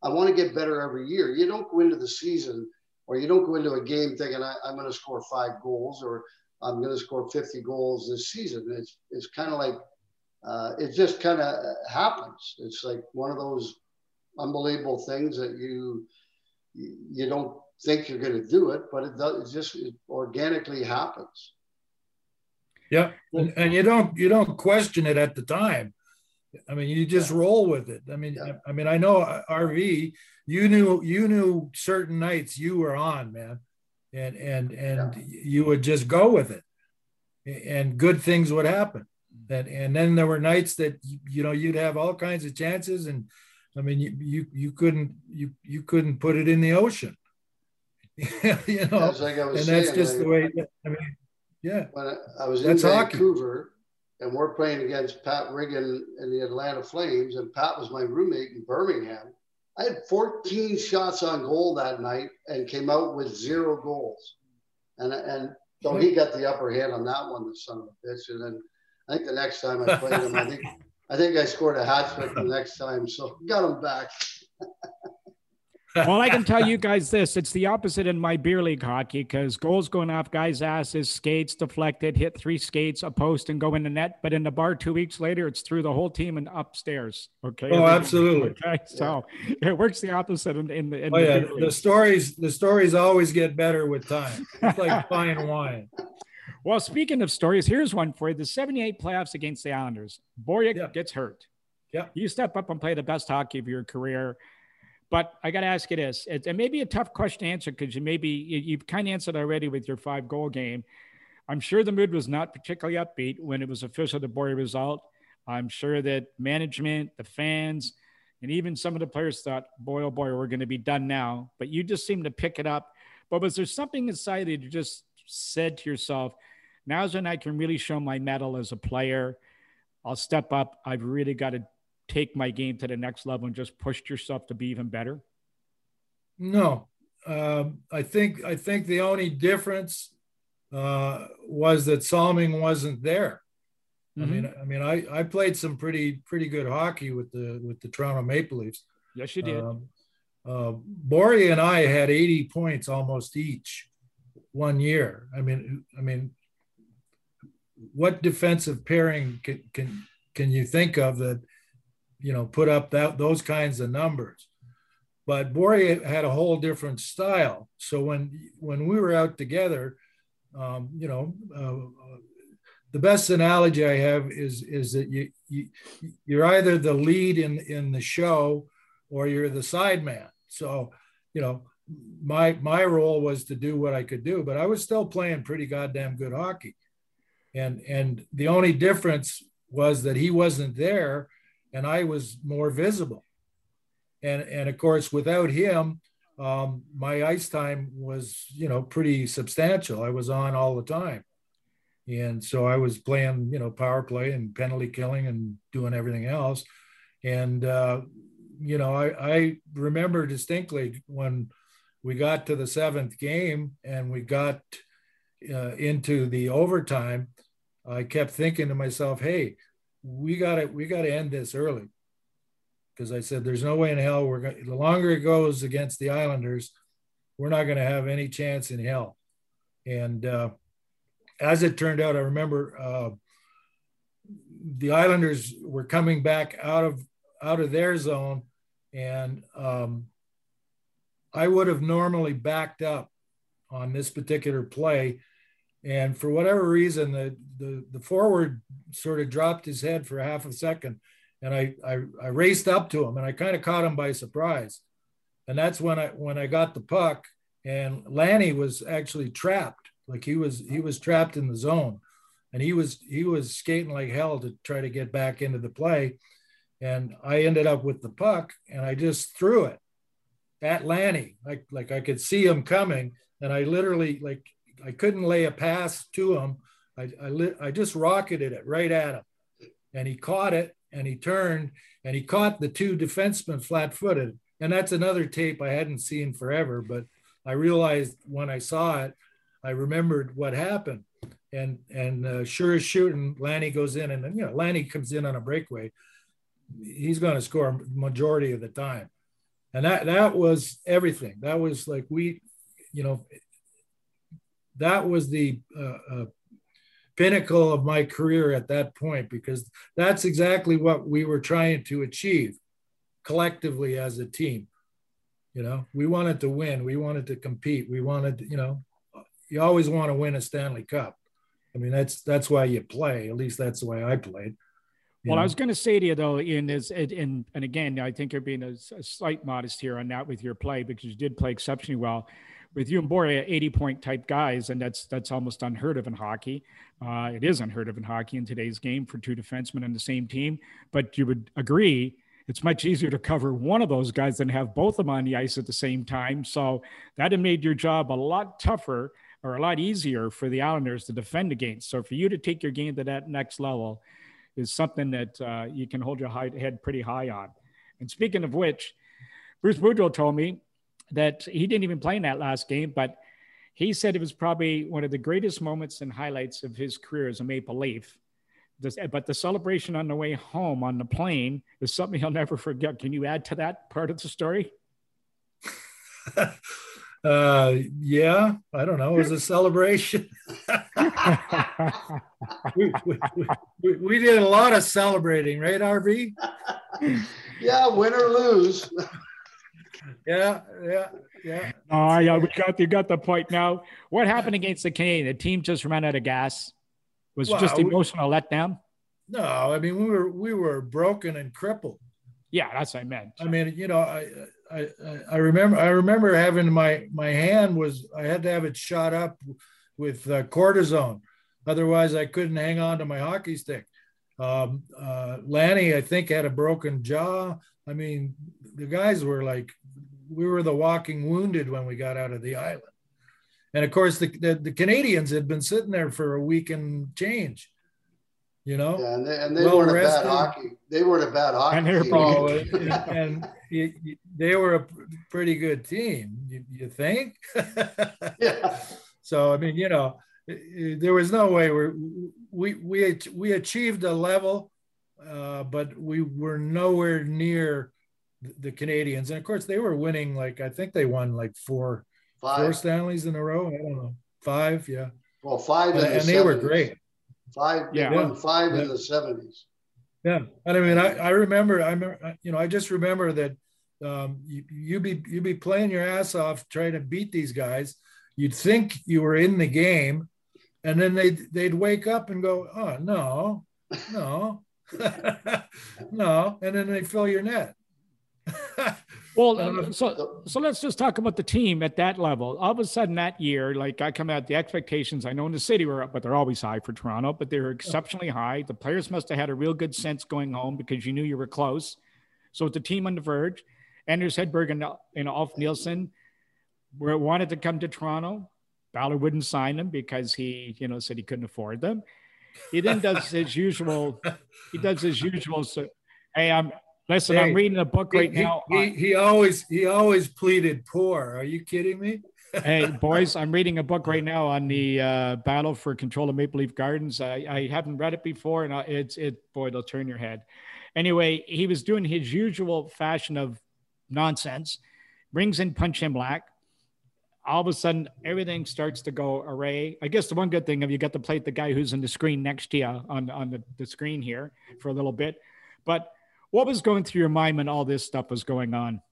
I want to get better every year. You don't go into the season or you don't go into a game thinking I, am going to score five goals or I'm going to score 50 goals this season. It's it's kind of like uh, it just kind of happens. It's like one of those unbelievable things that you you don't think you're going to do it, but it does. It just it organically happens. Yeah, and, and, you don't you don't question it at the time. I mean, you just roll with it. I mean, yeah. I mean, I know uh, RV. You knew you knew certain nights you were on, man, and and and yeah. you would just go with it, and good things would happen. And and then there were nights that you know you'd have all kinds of chances, and I mean, you you you couldn't you you couldn't put it in the ocean. you know, like and saying, that's just like, the way. I mean, yeah. When I, was in Vancouver, hockey. and we're playing against Pat Riggin in the Atlanta Flames, and Pat was my roommate in Birmingham. I had 14 shots on goal that night and came out with zero goals, and and so he got the upper hand on that one, the son of a bitch. And then I think the next time I played him, I think I think I scored a hat trick the next time, so got him back. well, I can tell you guys this: it's the opposite in my beer league hockey because goals going off guys' asses, skates deflected, hit three skates, a post, and go in the net. But in the bar two weeks later, it's through the whole team and upstairs. Okay. Oh, absolutely. Okay, so yeah. it works the opposite in, in the. In oh the yeah, the stories the stories always get better with time. It's like fine wine. Well, speaking of stories, here's one for you. The 78 playoffs against the Islanders. Borowiec Yeah. gets hurt. Yeah. You step up and play the best hockey of your career. But I got to ask you this. It, it may be a tough question to answer because you maybe you, you've kind of answered already with your five goal game. I'm sure the mood was not particularly upbeat when it was official the Borowiec result. I'm sure that management, the fans, and even some of the players thought, boy, oh boy, we're going to be done now. But you just seemed to pick it up. But was there something inside you just said to yourself, now's when I can really show my mettle as a player? I'll step up. I've really got to take my game to the next level and just push yourself to be even better? No, um, I think I think the only difference uh, was that Salming wasn't there. I Mm-hmm. mean, I mean, I, I played some pretty pretty good hockey with the with the Toronto Maple Leafs. Yes, you did. Um, uh, Borey and I had 80 points almost each one year. I mean, I mean, what defensive pairing can can can you think of that you know put up that those kinds of numbers? But Borey had a whole different style. So when when we were out together, um, you know. Uh, the best analogy I have is is that you, you you're either the lead in in the show or you're the side man. So, you know, my my role was to do what I could do, but I was still playing pretty goddamn good hockey. And and the only difference was that he wasn't there and I was more visible. And and of course without him, um, my ice time was, you know, pretty substantial. I was on all the time. And so I was playing, you know, power play and penalty killing and doing everything else. And, uh, you know, I, I remember distinctly when we got to the seventh game and we got uh, into the overtime, I kept thinking to myself, hey, we got to we got to end this early. Because I said, there's no way in hell we're going the longer it goes against the Islanders, we're not going to have any chance in hell. And, uh, as it turned out, I remember uh, the Islanders were coming back out of out of their zone, and um, I would have normally backed up on this particular play, and for whatever reason, the the, the forward sort of dropped his head for half a second, and I I, I raced up to him, and I kind of caught him by surprise, and that's when I when I got the puck, and Lanny was actually trapped. Like he was he was trapped in the zone and he was he was skating like hell to try to get back into the play. And i ended up with the puck and i just threw it at lanny like like i could see him coming and i literally like i couldn't lay a pass to him i i, li- I just rocketed it right at him and he caught it and he turned and he caught the two defensemen flat-footed and that's another tape i hadn't seen forever but i realized when i saw it I remembered what happened. And and uh, sure as shooting, Lanny goes in, and you know Lanny comes in on a breakaway. He's going to score majority of the time, and that that was everything. That was like we, you know, that was the uh, uh, pinnacle of my career at that point because that's exactly what we were trying to achieve collectively as a team. You know, we wanted to win. We wanted to compete. We wanted, you know, you always want to win a Stanley Cup. I mean, that's that's why you play. At least that's the way I played. Well, know? I was going to say to you though, in is in and again, I think you're being a, a, slight modest here on that with your play because you did play exceptionally well. With you and Borey, 80 point type guys, and that's that's almost unheard of in hockey. Uh, it is unheard of in hockey in today's game for two defensemen on the same team. But you would agree it's much easier to cover one of those guys than have both of them on the ice at the same time. So that had made your job a lot tougher or a lot easier for the Islanders to defend against. So for you to take your game to that next level is something that uh, you can hold your high, head pretty high on. And speaking of which, Bruce Boudreau told me that he didn't even play in that last game, but he said it was probably one of the greatest moments and highlights of his career as a Maple Leaf. This, but the celebration on the way home on the plane is something he'll never forget. Can you add to that part of the story? uh yeah i don't know it was a celebration we, we, we, we, did a lot of celebrating right rv yeah win or lose yeah, yeah, yeah. Oh, yeah, we got you got the point. Now, what happened against the Canadian? The team just ran out of gas. Was Well, just we- emotional letdown. No, I mean we were we were broken and crippled. Yeah, that's what I meant. I mean, you know, I, I, I- I remember, I remember having my, my hand was, I had to have it shot up with uh, cortisone. Otherwise I couldn't hang on to my hockey stick. Um, uh, Lanny, I think had a broken jaw. I mean, the guys were like, we were the walking wounded when we got out of the island. And of course the, the, the Canadiens had been sitting there for a week and change, you know? Yeah, and they, and they Well weren't a bad hockey. They weren't a bad hockey And they were team. Oh, and, and you- you- they were a pretty good team, you, you think? yeah. so I mean, you know, i- i- there was no way we we we we achieved a level, uh, but we were nowhere near the- the Canadiens. And of course, they were winning like I think they won like four four Stanleys in a row. I don't know, five, yeah, Well, five in and, the and they were great. Five, they Yeah. won five Yeah. in the seventies. Yeah, and I mean, I, I remember, I remember, you know, I just remember that um, you you be you be playing your ass off trying to beat these guys. You'd think you were in the game, and then they'd they'd wake up and go, oh no, no, no, and then they fill your net. Well, Um, so so let's just talk about the team at that level. All of a sudden that year, like I come out, the expectations I know in the city were up, but they're always high for Toronto, but they were exceptionally high. The players must have had a real good sense going home because you knew you were close. So with the team on the verge, Anders Hedberg and, and Ulf Nilsson were wanted to come to Toronto. Ballard wouldn't sign them because he, you know, said he couldn't afford them. He then does his usual. He does his usual. So, hey, I'm listen. I'm reading a book right he, now. he, on- he, he always he always pleaded poor. Are you kidding me? hey boys i'm reading a book right now on the uh, battle for control of maple leaf gardens I, I haven't read it before and I- it's it boy it'll turn your head anyway he was doing his usual fashion of nonsense brings in Punch Imlach all of a sudden everything starts to go array. I guess the one good thing of you got to play the guy who's in the screen next to you on, on the, the screen here for a little bit. But what was going through your mind when all this stuff was going on?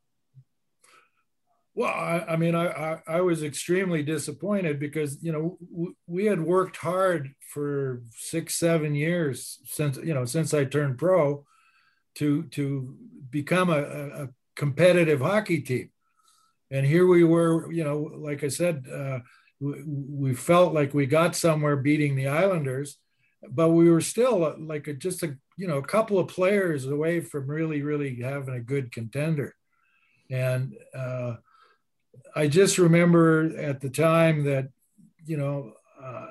Well, I, I mean, I, I, I was extremely disappointed because, you know, w- we had worked hard for six, seven years since, you know, since I turned pro to, to become a, a a competitive hockey team. And here we were, you know, like I said, uh, we, we felt like we got somewhere beating the Islanders, but we were still uh, like a, just a, you know, a couple of players away from really, really having a good contender. And, uh, I just remember at the time that, you know, uh,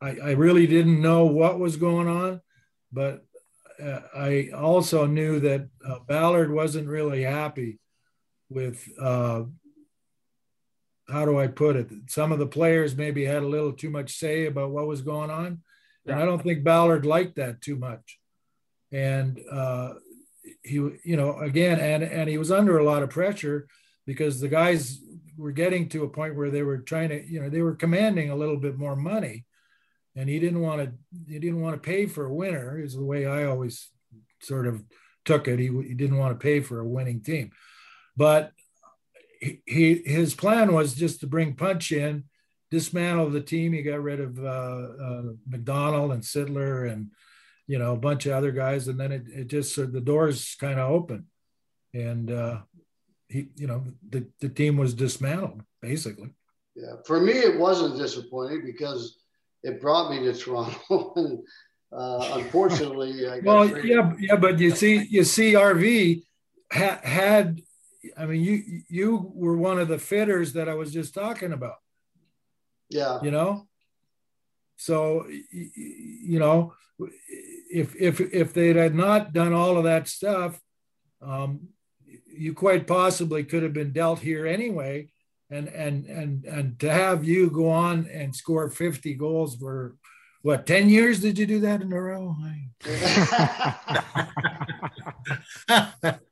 I, I really didn't know what was going on, but uh, I also knew that uh, Ballard wasn't really happy with, uh, how do I put it? Some of the players maybe had a little too much say about what was going on. And I don't think Ballard liked that too much. And uh, he, you know, again, and, and he was under a lot of pressure because the guys were getting to a point where they were trying to, you know, they were commanding a little bit more money, and he didn't want to, he didn't want to pay for a winner. Is the way I always sort of took it. He, he didn't want to pay for a winning team, but he, his plan was just to bring Punch in, dismantle the team. He got rid of uh, uh, McDonald and Sittler and you know a bunch of other guys, and then it, it just so the doors kind of open, and uh, he you know the, the team was dismantled basically. Yeah, for me, it wasn't disappointing because it brought me to Toronto, and uh, unfortunately, I got Well, yeah, yeah, but you see, you see, RV ha- had. I mean, you you were one of the fitters that I was just talking about. yeah, you know? So y- y- you know if if if they had not done all of that stuff um you quite possibly could have been dealt here anyway. And and and and to have you go on and score 50 goals for what 10 years? Did you do that in a row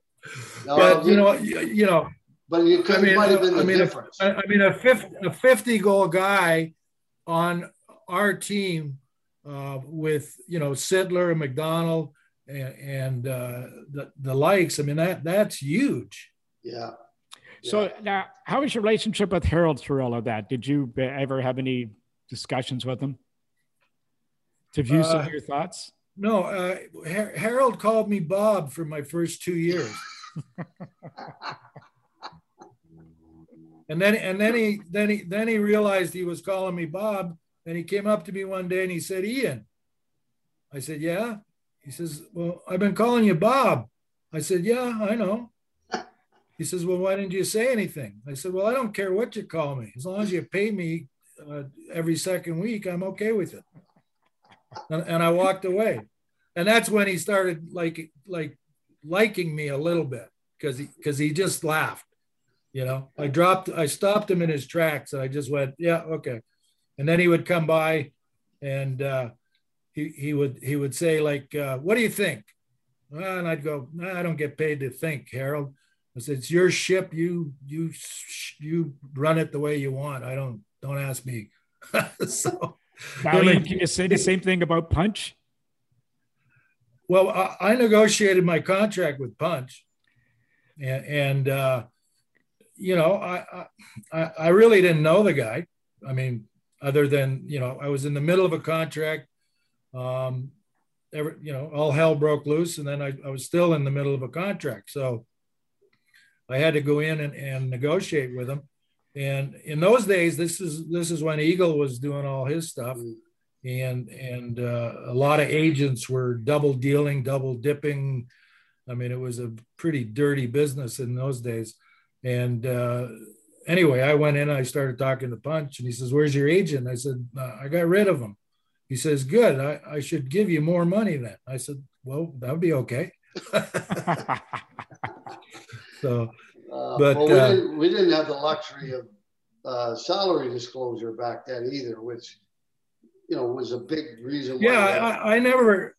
No, but you know you, you know but it could I mean, might have been I the mean, difference. I, I mean, a 50, a 50 goal guy on our team uh, with, you know, Sittler and McDonald and, and uh, the, the likes. I mean, that that's huge. yeah, So Yeah. now, how was your relationship with Harold through all of that? Did you ever have any discussions with him to view some Uh, of your thoughts? No, uh, Har- Harold called me Bob for my first two years. And then and then he then he then he realized he was calling me Bob, and he came up to me one day and he said, "Ian." I said, "Yeah." He says, "Well, I've been calling you Bob." I said, "Yeah, I know." He says, "Well, why didn't you say anything?" I said, "Well, I don't care what you call me, as long as you pay me uh, every second week, I'm okay with it." And, and I walked away, and that's when he started like like liking me a little bit because he because he just laughed. You know, I dropped, I stopped him in his tracks, and I just went, "Yeah, okay." And then he would come by, and uh, he he would he would say like, uh, "What do you think?" And I'd go, nah, "I don't get paid to think, Harold." I said, "It's your ship. You you you run it the way you want. I don't don't ask me." so, Now, him Ian, and- can you say the same thing about Punch? Well, I, I negotiated my contract with Punch, and, and uh, you know, I, I I really didn't know the guy. I mean, other than you know, I was in the middle of a contract. Um, every, you know, all hell broke loose, and then I, I was still in the middle of a contract, so I had to go in and, and negotiate with him. And in those days, this is this is when Eagle was doing all his stuff and and uh, a lot of agents were double dealing, double dipping. I mean, it was a pretty dirty business in those days. And uh, anyway, I went in, I started talking to Punch, and he says, "Where's your agent?" I said, uh, "I got rid of him." He says, "Good. I, I should give you more money then." I said, "Well, that would be okay." so Uh, But, well, we, uh, didn't, we didn't have the luxury of uh, salary disclosure back then either, which you know was a big reason. Why yeah I, I never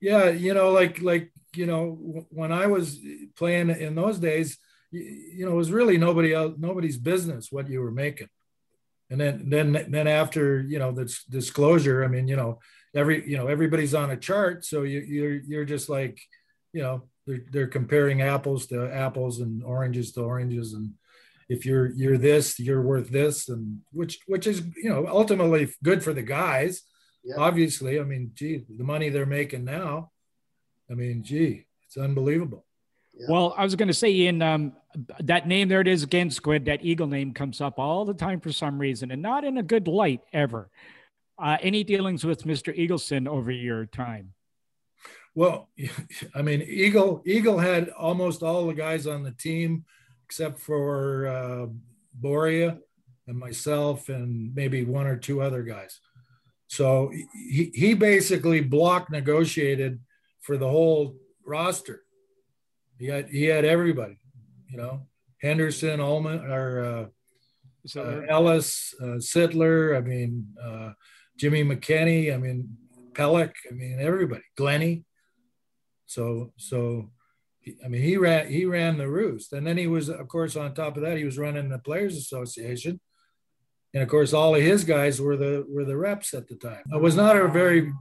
yeah you know like like you know w- when i was playing in those days you, you know it was really nobody else nobody's business what you were making and then then then after you know this disclosure i mean you know every you know everybody's on a chart so you you're you're just like you know they're, they're comparing apples to apples and oranges to oranges and if you're you're this you're worth this and which which is you know ultimately good for the guys Yeah. obviously i mean gee the money they're making now i mean gee it's unbelievable Well, I was going to say, Ian, um, that name there it is again, Squid. That eagle name comes up all the time for some reason, and not in a good light ever. Uh, any dealings with Mr. Eagleson over your time? well i mean eagle eagle had almost all the guys on the team except for uh, boria and myself and maybe one or two other guys. So he, he basically block negotiated for the whole roster. He had he had everybody you know henderson Ullman or uh, uh, Ellis, uh, Sittler, I mean, uh, Jimmy McKenny, I mean, Pelyk, I mean, everybody, Glenny. So, so, I mean, he ran, he ran the roost. And then he was, of course, on top of that, he was running the Players Association. And of course, all of his guys were the, were the reps at the time. I was not a very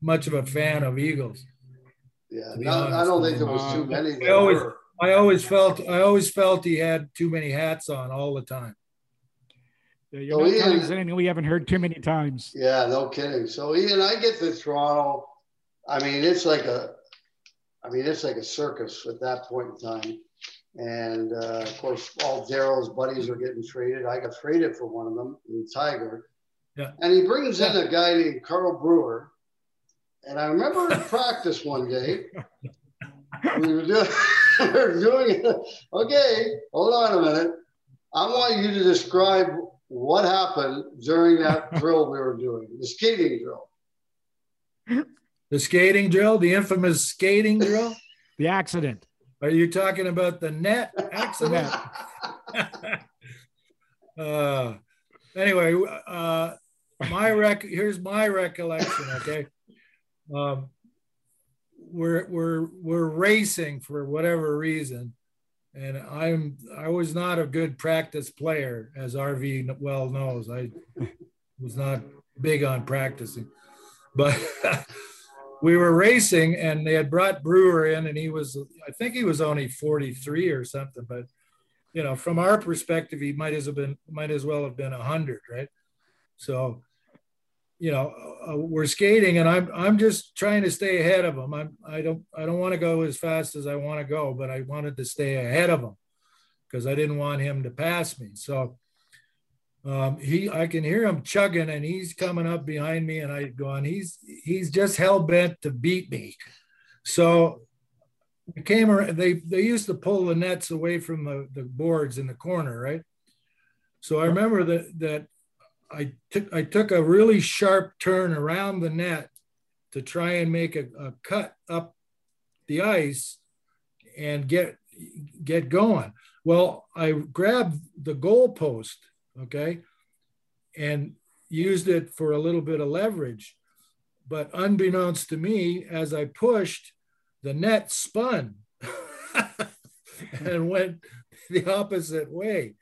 much of a fan of Eagles. yeah. No, I don't think there was too many. I always, were. I always felt, I always felt he had too many hats on all the time. Yeah, you're So not Ian- telling anything we haven't heard too many times. Yeah, no kidding. So Ian, I get to Toronto. I mean, it's like a, I mean, it's like a circus at that point in time. And uh, of course, all Darryl's buddies are getting traded. I got traded for one of them, in Tiger. Yeah. And he brings in a guy named Carl Brewer. And I remember in practice one day, we were doing, we were doing it. Okay, hold on a minute. I want you to describe what happened during that drill we were doing, the skating drill. The skating drill, the infamous skating drill. The accident. Are you talking about the net accident? uh, anyway, uh, my rec here's my recollection. Okay, um, we're we're we're racing for whatever reason, and I'm I was not a good practice player, as RV well knows. I was not big on practicing, but. we were racing and they had brought Brewer in and he was I think he was only 43 or something but you know, from our perspective, he might as have been might as well have been a hundred, right? So, you know, uh, we're skating, and I'm I'm just trying to stay ahead of him. I'm I don't I don't want to go as fast as I want to go, but I wanted to stay ahead of him because I didn't want him to pass me. So. Um, he, I can hear him chugging, and he's coming up behind me, and I going, he's he's just hell bent to beat me. So we came around, they, they used to pull the nets away from the, the boards in the corner, right? So I remember that, that I took, I took a really sharp turn around the net to try and make a, a cut up the ice and get, get going. Well, I grabbed the goal post, okay, and used it for a little bit of leverage. But unbeknownst to me, as I pushed, the net spun and went the opposite way.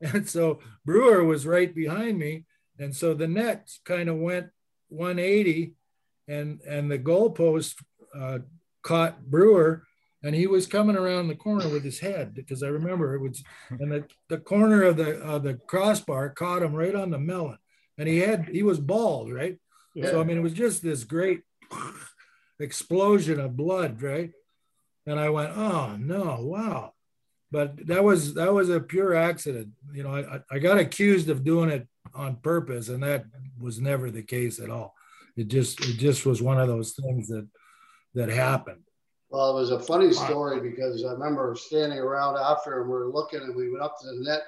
And so Brewer was right behind me. And so the net kind of went 180 and, and the goalpost uh, caught Brewer and he was coming around the corner with his head because I remember it was, and the, the corner of the, of the crossbar caught him right on the melon and he had, he was bald, right? Yeah. So, I mean, it was just this great explosion of blood, right? And I went, oh no, wow. But that was that was a pure accident. You know, I, I got accused of doing it on purpose, and that was never the case at all. It just it just was one of those things that that happened. Well, it was a funny story because I remember standing around after and we were looking and we went up to the net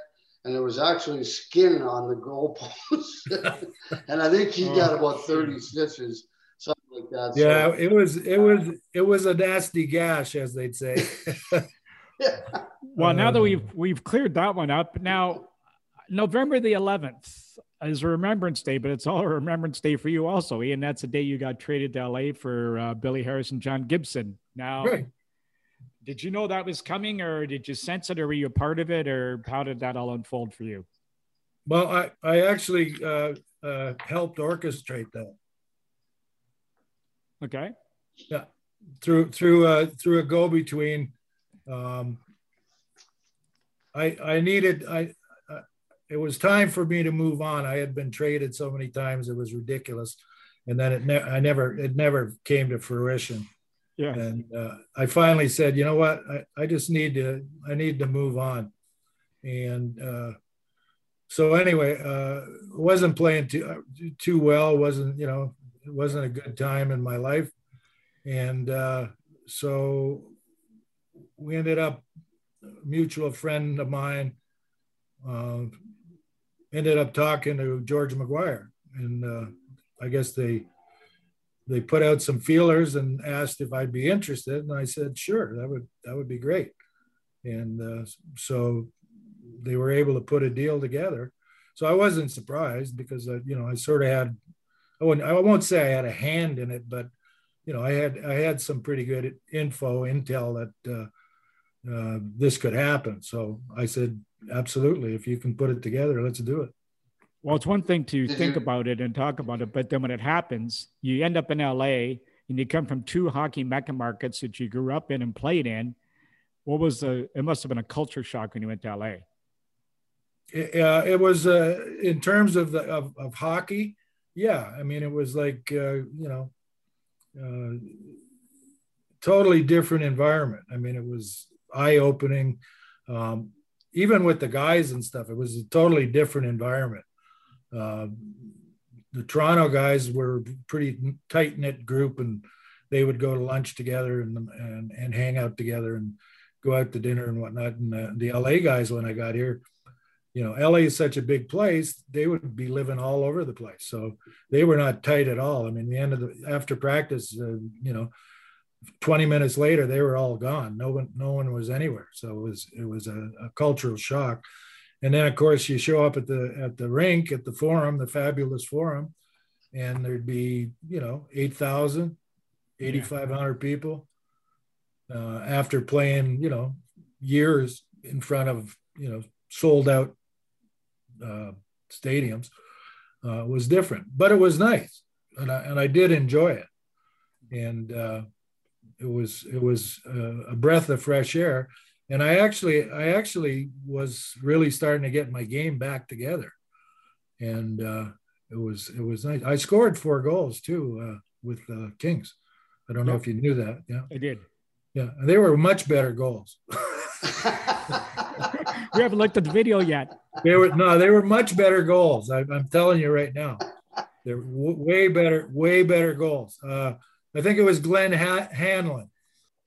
and there was actually skin on the goalpost. and I think he got about 30 stitches something like that. Yeah, so. it was it was it was a nasty gash, as they'd say. yeah. Well, now that we've we've cleared that one up, now November the 11th is a Remembrance Day, but it's all a Remembrance Day for you also, Ian. That's the day you got traded to LA for uh, Billy Harris and John Gibson. Now, right. did you know that was coming, or did you sense it, or were you a part of it, or how did that all unfold for you? Well, I I actually uh, uh, helped orchestrate that. Okay. Yeah, through through uh, through a go between. Um, I I needed I. Uh, it was time for me to move on. I had been traded so many times; it was ridiculous, and then it ne- I never it never came to fruition. Yeah. And uh, I finally said, you know what? I, I just need to I need to move on, and uh, so anyway, uh, wasn't playing too too well. wasn't you know it wasn't a good time in my life. And uh, so we ended up, mutual friend of mine uh, ended up talking to George Maguire. And uh, I guess they, they put out some feelers and asked if I'd be interested. And I said, sure, that would, that would be great. And uh, so they were able to put a deal together. So I wasn't surprised because, uh, you know, I sort of had I wouldn't, I won't say I had a hand in it, but you know, I had I had some pretty good info, intel that uh, uh, this could happen. So I said, absolutely, if you can put it together, let's do it. Well, it's one thing to think about it and talk about it, but then when it happens, you end up in LA and you come from two hockey mecca markets that you grew up in and played in. What was the? It must have been a culture shock when you went to LA. It, uh, it was uh, in terms of the of, of hockey yeah, I mean, it was like, uh, you know, uh, totally different environment. I mean, it was eye opening. Um, even with the guys and stuff, it was a totally different environment. Uh, the Toronto guys were pretty tight knit group, and they would go to lunch together and, and and hang out together and go out to dinner and whatnot. And uh, the LA guys, when I got here, you know, LA is such a big place, they would be living all over the place. So they were not tight at all. I mean, the end of the after practice, uh, you know, 20 minutes later, they were all gone. No one, no one was anywhere. So it was, it was a, a cultural shock. And then of course you show up at the, at the rink, at the forum, the fabulous forum, and there'd be, you know, 8,000, 8,500 people uh, after playing, you know, years in front of, you know, sold out uh, stadiums uh, was different, but it was nice, and I, and I did enjoy it, and uh, it was it was a breath of fresh air. And I actually I actually was really starting to get my game back together, and uh, it was it was nice. I scored four goals too uh, with uh, Kings. I don't know if you knew that. Yeah, I did. Yeah, they were much better goals. we haven't looked at the video yet. They were no, they were much better goals. I, am telling you right now, they're w- way better, way better goals. Uh, I think it was Glenn ha- Hanlon.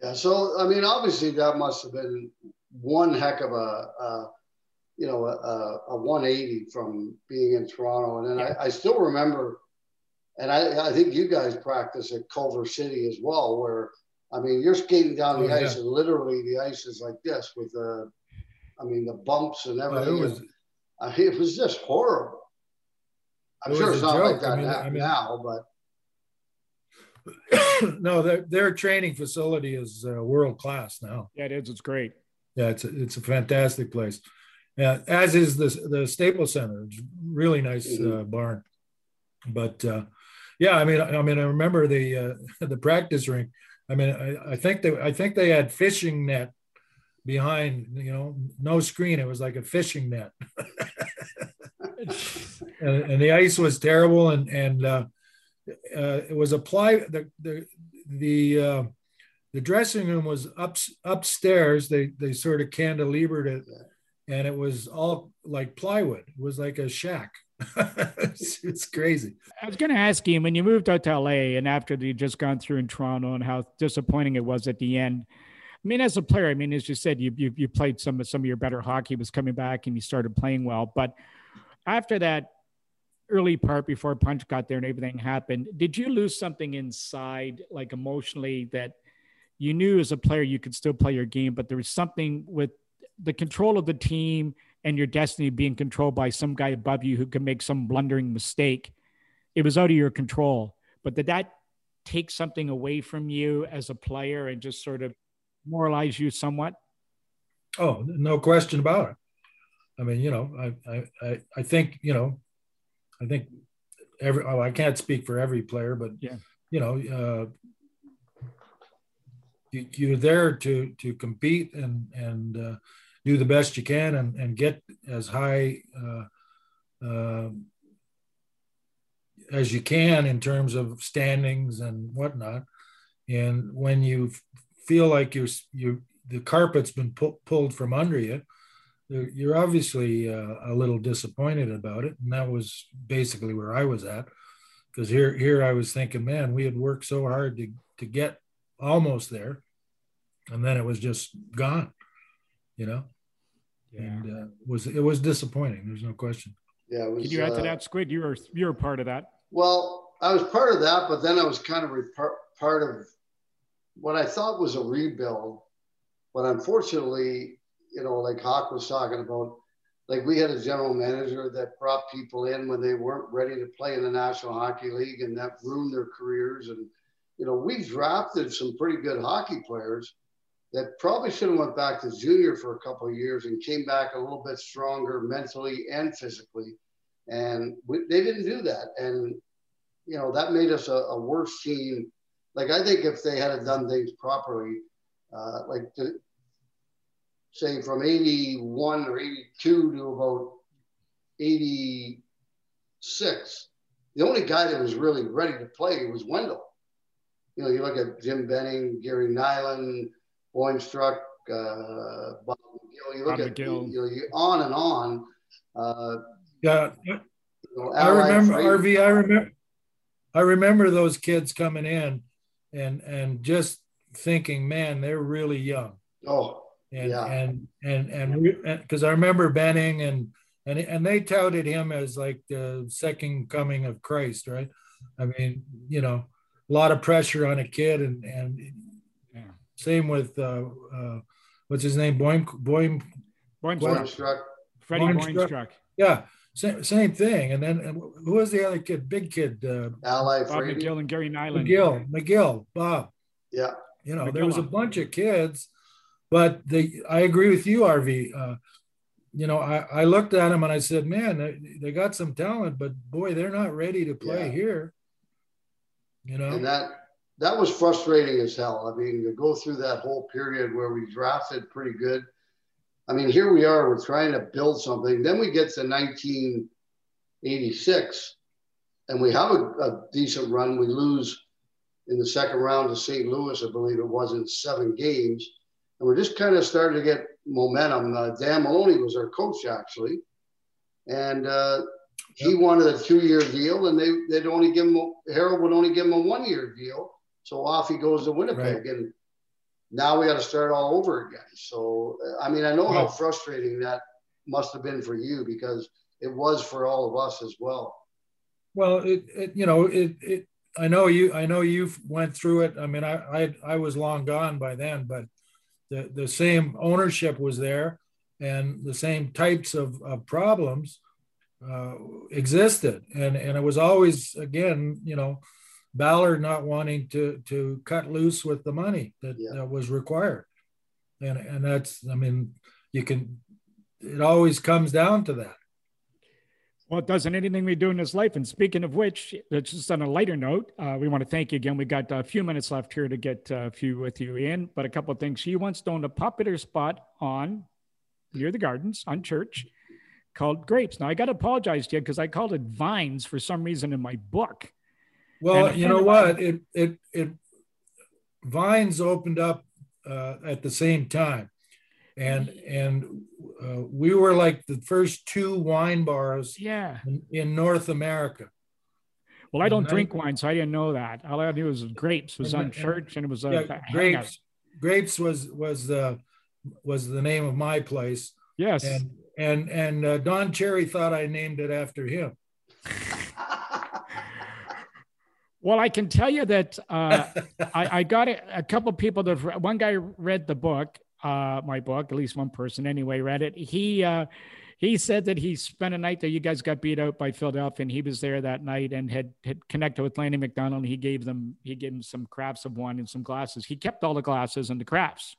Yeah, so I mean, obviously that must have been one heck of a, a you know, a, a, 180 from being in Toronto, and then I, I still remember, and I, I think you guys practice at Culver City as well, where I mean, you're skating down the oh, ice, yeah. and literally the ice is like this with the, I mean, the bumps and everything. Oh, it, was, I mean, it was just horrible. I'm sure it's not joke. like that I mean, now, I mean, now, but no, their their training facility is uh, world class now. Yeah, it is. It's great. Yeah, it's a, it's a fantastic place. Yeah, as is the the Staples Center. It's really nice mm-hmm. uh, barn. But uh, yeah, I mean, I mean, I remember the uh, the practice ring. I mean, I, I think they I think they had fishing net behind, you know, no screen. It was like a fishing net. and, and, the ice was terrible, and and uh, it was a ply. The the the uh, the dressing room was up upstairs. They they sort of cantilevered it, and it was all like plywood. It was like a shack. it's, it's, crazy. I was going to ask you when you moved out to LA and after you just gone through in Toronto and how disappointing it was at the end. I mean, as a player, I mean, as you said, you you, you played some of some of your better hockey was coming back and you started playing well. But after that early part before Punch got there and everything happened, did you lose something inside, like emotionally, that you knew as a player you could still play your game, but there was something with the control of the team and your destiny being controlled by some guy above you who can make some blundering mistake. It was out of your control. But did that take something away from you as a player and just sort of moralize you somewhat? Oh, no question about it. I mean, you know, I I I think you know, I think every oh, I can't speak for every player, but yeah, you know, uh, you, you're there to to compete and and uh, do the best you can and, and get as high uh, uh, as you can in terms of standings and whatnot. And when you feel like you're, you the carpet's been pu- pulled from under you, you're obviously uh, a little disappointed about it. And that was basically where I was at. Because here, here I was thinking, man, we had worked so hard to, to get almost there. And then it was just gone, you know? yeah. and uh, was it was disappointing. There's no question. Yeah. Was, Can you add to uh, that, Squid? You were you were part of that. Well, I was part of that, but then I was kind of part of what I thought was a rebuild. But unfortunately, you know, like Hawk was talking about, like we had a general manager that brought people in when they weren't ready to play in the National Hockey League, and that ruined their careers. And you know, we drafted some pretty good hockey players that probably should have went back to junior for a couple of years and came back a little bit stronger mentally and physically. And we, they didn't do that. And, you know, that made us a, a, worse team. Like, I think if they had done things properly, uh, like to, say from 81 or 82 to about 86, the only guy that was really ready to play was Wendell. You know, you look at Jim Benning, Gary Nylund, Boimistruck, uh, Bob McGill. You look Bob at McGill. You, know, you on and on. Uh, yeah, you know, I remember RV. I remember. I remember those kids coming in, and and just thinking, man, they're really young. Oh, and yeah. and and and because I remember Benning and and and they touted him as like the second coming of Christ, right? I mean, you know, a lot of pressure on a kid, and and yeah. same with uh, uh, what's his name? Boim Boim Boimstruck. Freddie Boimstruck. Yeah, same, same thing. And then and who was the other kid? Big kid. Uh, Ally Bob Frady. McGill and Gary Nylund. McGill, McGill, Bob. Yeah. You know, McGill. there was a bunch of kids, but the I agree with you, RV. Uh, you know, I, I looked at them and I said, man, they, they got some talent, but boy, they're not ready to play yeah. here. You know, and that that was frustrating as hell. I mean, to go through that whole period where we drafted pretty good. I mean, here we are, we're trying to build something. Then we get to 1986 and we have a, a decent run. We lose in the second round to St. Louis, I believe it was in seven games. And we're just kind of starting to get momentum. Uh, Dan Maloney was our coach actually. And uh, he wanted a two-year deal, and they they'd only give him Harold would only give him a one-year deal. So off he goes to Winnipeg, right. and now we got to start all over again. So I mean, I know how frustrating that must have been for you because it was for all of us as well. Well, it, it you know it it I know you I know you went through it. I mean, I I I was long gone by then, but the the same ownership was there, and the same types of, of problems uh, existed, and and it was always again, you know, Ballard not wanting to to cut loose with the money that, yeah. that was required, and and that's I mean, you can, it always comes down to that. Well, it doesn't anything we do in this life. And speaking of which, just on a lighter note, uh, we want to thank you again. We got a few minutes left here to get a few with you in, but a couple of things. She once owned a popular spot on near the gardens on Church called grapes. Now I got to apologize to you because I called it vines for some reason in my book. Well, you know what? It it it vines opened up uh, at the same time, and and uh, we were like the first two wine bars. Yeah. In, in North America. Well, I don't and drink I, wine, so I didn't know that. All I knew was grapes was on church, and it was a yeah, grapes. Grapes was was the was the name of my place. Yes. And and and uh, Don Cherry thought I named it after him. well, I can tell you that uh, I, I, got a, a couple people that one guy read the book, uh, my book, at least one person anyway read it. He uh, he said that he spent a night there. You guys got beat out by Philadelphia, and he was there that night and had had connected with Lanny McDonald. And he gave them he gave him some crafts of wine and some glasses. He kept all the glasses and the crafts.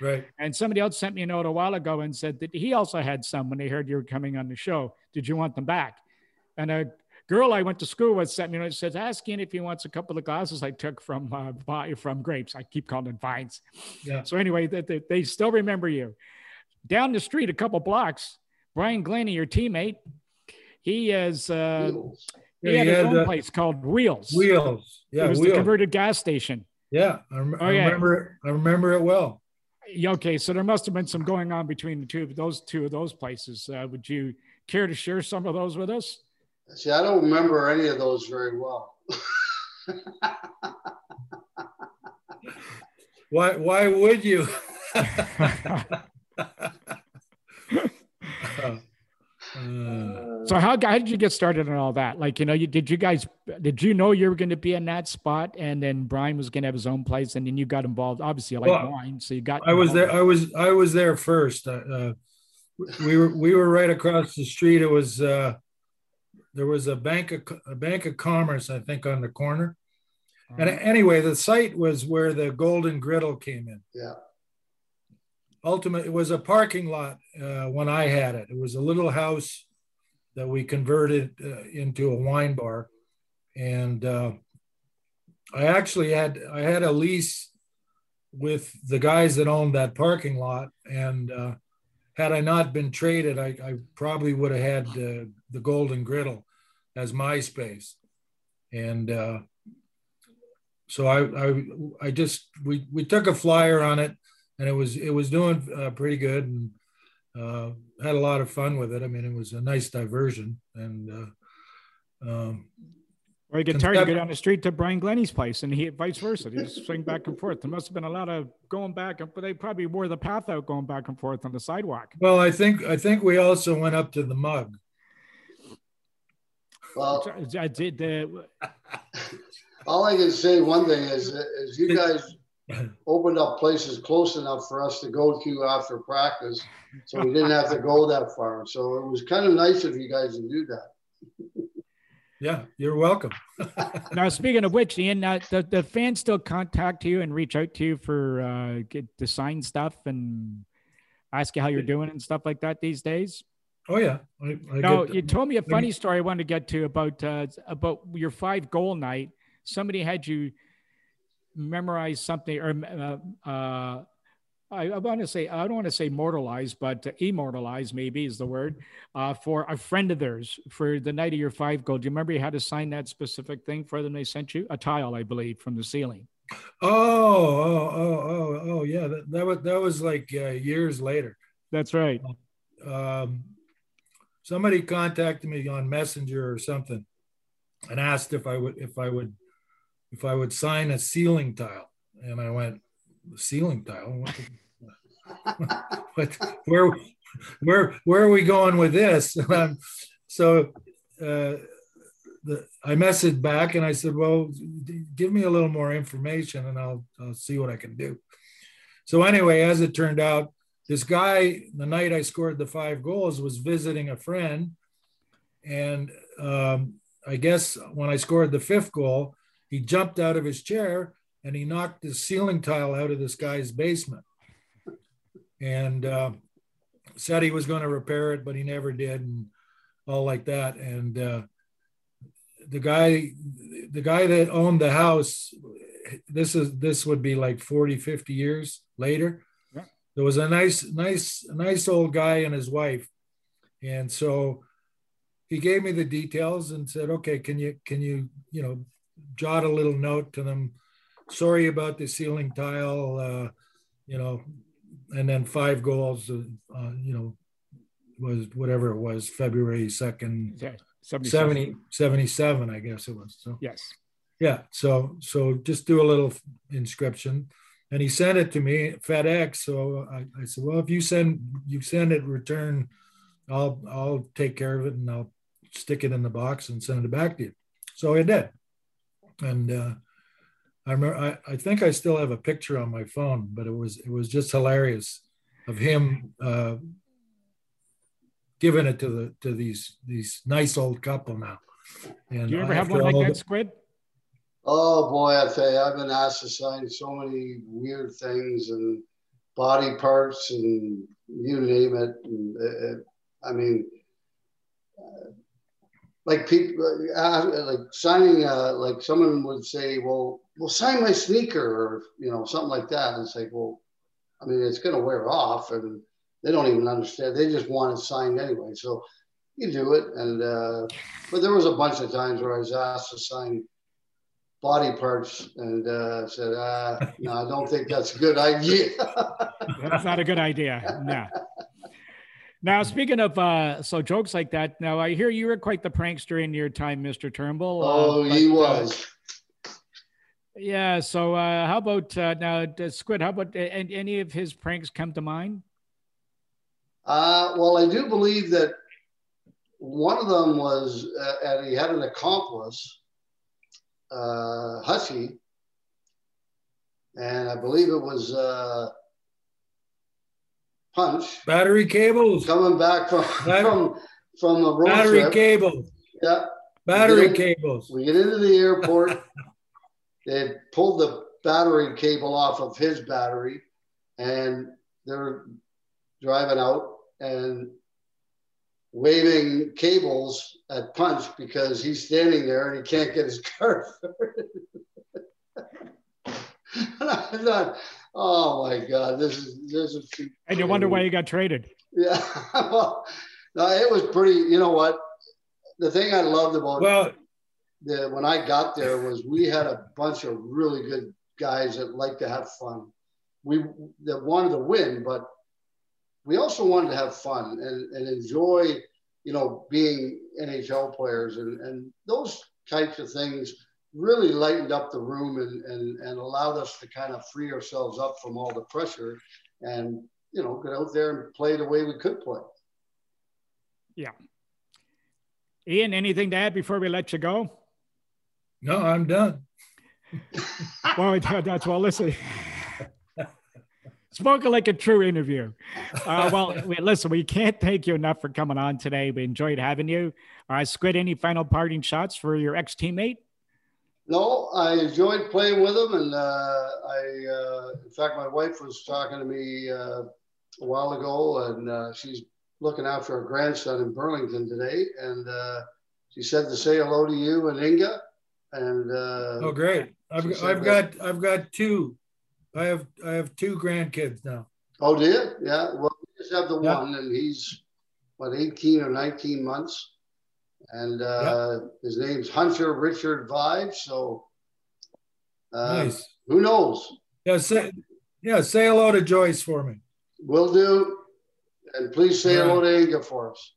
Right. And somebody else sent me a note a while ago and said that he also had some when they heard you were coming on the show. Did you want them back? And a girl I went to school with sent me and says, ask Ian if he wants a couple of glasses I took from uh, from grapes. I keep calling them vines. Yeah. So anyway, they, they, they still remember you. Down the street, a couple blocks, Brian Glennie, your teammate, he has uh, he, had, his own place called Wheels. Wheels. Yeah. It was Wheels. the converted gas station. Yeah, I, rem- oh, I remember. It, I remember it well okay, so there must have been some going on between the two of those two of those places. Uh, would you care to share some of those with us? See, I don't remember any of those very well. why? Why would you? so how, how did you get started on all that? Like, you know, you did you guys did you know you were going to be in that spot, and then Brian was going to have his own place, and then you got involved. Obviously, you like well, wine, so you got. I was there. I was I was there first. Uh, uh, we were we were right across the street. It was uh, there was a bank of a bank of commerce, I think, on the corner. Uh-huh. And anyway, the site was where the Golden Griddle came in. Yeah ultimately it was a parking lot uh, when I had it. It was a little house that we converted uh, into a wine bar, and uh, I actually had I had a lease with the guys that owned that parking lot, and uh, had I not been traded, I, I probably would have had the Golden Griddle as my space, and uh, so I, I I just we we took a flyer on it and it was it was doing uh, pretty good and uh, had a lot of fun with it. I mean, it was a nice diversion and. Uh, um, or you get tired, you go down the street to Brian Glennie's place, and he vice versa. He just swing back and forth. There must have been a lot of going back, but they probably wore the path out going back and forth on the sidewalk. Well, I think I think we also went up to the mug. Well, I did. The... all I can say one thing is, is you guys opened up places close enough for us to go to after practice, so we didn't have to go that far. So it was kind of nice of you guys to do that. Yeah, you're welcome. now, speaking of which, Ian, uh, the, the fans still contact you and reach out to you for uh, get to sign stuff and ask you how you're doing and stuff like that these days. Oh yeah. I, I no, you told me a funny story I wanted to get to about uh, about your five goal night. Somebody had you memorize something or uh, uh, I, I want to say I don't want to say mortalize, but uh, immortalize maybe is the word uh, for a friend of theirs for the night of your five goal. Do you remember you had to sign that specific thing for them? They sent you a tile, I believe, from the ceiling. Oh, oh, oh, oh, oh, yeah. That, that was that was like uh, years later. That's right. Um, somebody contacted me on Messenger or something, and asked if I would if I would if I would sign a ceiling tile, and I went ceiling tile. but where where where are we going with this? Um, so uh, the, I messaged back and I said, "Well, give me a little more information, and I'll I'll see what I can do." So anyway, as it turned out, this guy, the night I scored the five goals, was visiting a friend, and um, I guess when I scored the fifth goal, he jumped out of his chair and he knocked the ceiling tile out of this guy's basement and uh, said he was going to repair it, but he never did, and all like that. And uh, the guy, the guy that owned the house, this is this would be like 40, 50 years later. There was a nice, nice, nice old guy and his wife, and so he gave me the details and said, "Okay, can you can you you know jot a little note to them?" sorry about the ceiling tile, uh, you know, and then five goals, uh, uh, you know, was whatever it was, February 2nd, yeah, 70, 77, I guess it was. So, yes. Yeah. So, so just do a little inscription. And he sent it to me, FedEx. So I, I said, well, if you send, you send it return, I'll, I'll take care of it and I'll stick it in the box and send it back to you. So I did. And, uh, I remember, I, I think I still have a picture on my phone, but it was it was just hilarious of him uh, giving it to the to these these nice old couple now. And Do you ever have one like that, Squid? Oh boy, I tell you, I've been asked to sign so many weird things and body parts and you name it. And it, I mean, uh, like people, uh, like signing, uh, like someone would say, well, well, sign my sneaker or, you know, something like that. And it's like, well, I mean, it's going to wear off and they don't even understand. They just want it signed anyway. So you do it. And, uh, but there was a bunch of times where I was asked to sign body parts and uh, said, uh, no, I don't think that's a good idea. that's not a good idea. No. Now, speaking of uh, so jokes like that, now I hear you were quite the prankster in your time, Mr. Turnbull. Oh, uh, he was. Yeah. So, uh, how about uh, now, Squid? How about uh, any of his pranks come to mind? Uh, well, I do believe that one of them was, uh, and he had an accomplice, uh, Hussey, and I believe it was uh, Punch. Battery cables coming back from from from the road battery trip. cables. Yeah. Battery in, cables. We get into the airport. they pulled the battery cable off of his battery and they're driving out and waving cables at Punch because he's standing there and he can't get his car. and I thought, oh my God, this is this is. And you wonder why you got traded. Yeah, well, no, it was pretty. You know what? The thing I loved about well, the, when I got there was we had a bunch of really good guys that like to have fun. We that wanted to win, but we also wanted to have fun and, and enjoy, you know, being NHL players and, and those types of things really lightened up the room and, and, and allowed us to kind of free ourselves up from all the pressure and, you know, get out there and play the way we could play. Yeah. Ian, anything to add before we let you go? No, I'm done. well, that's well. Listen, spoken like a true interview. Uh, well, listen, we can't thank you enough for coming on today. We enjoyed having you. Uh, Squid, any final parting shots for your ex teammate? No, I enjoyed playing with him, and uh, I, uh, in fact, my wife was talking to me uh, a while ago, and uh, she's looking after her grandson in Burlington today, and uh, she said to say hello to you and Inga, and uh, oh, great! I've, I've got I've got two. I have I have two grandkids now. Oh, do you? Yeah. Well, we just have the Yeah. one, and he's what 18 or 19 months, and uh, his name's Hunter Richard Vaive. So, uh, Nice. who knows? Yeah, say yeah, say hello to Joyce for me. We'll do. And please say All hello to Inga for us.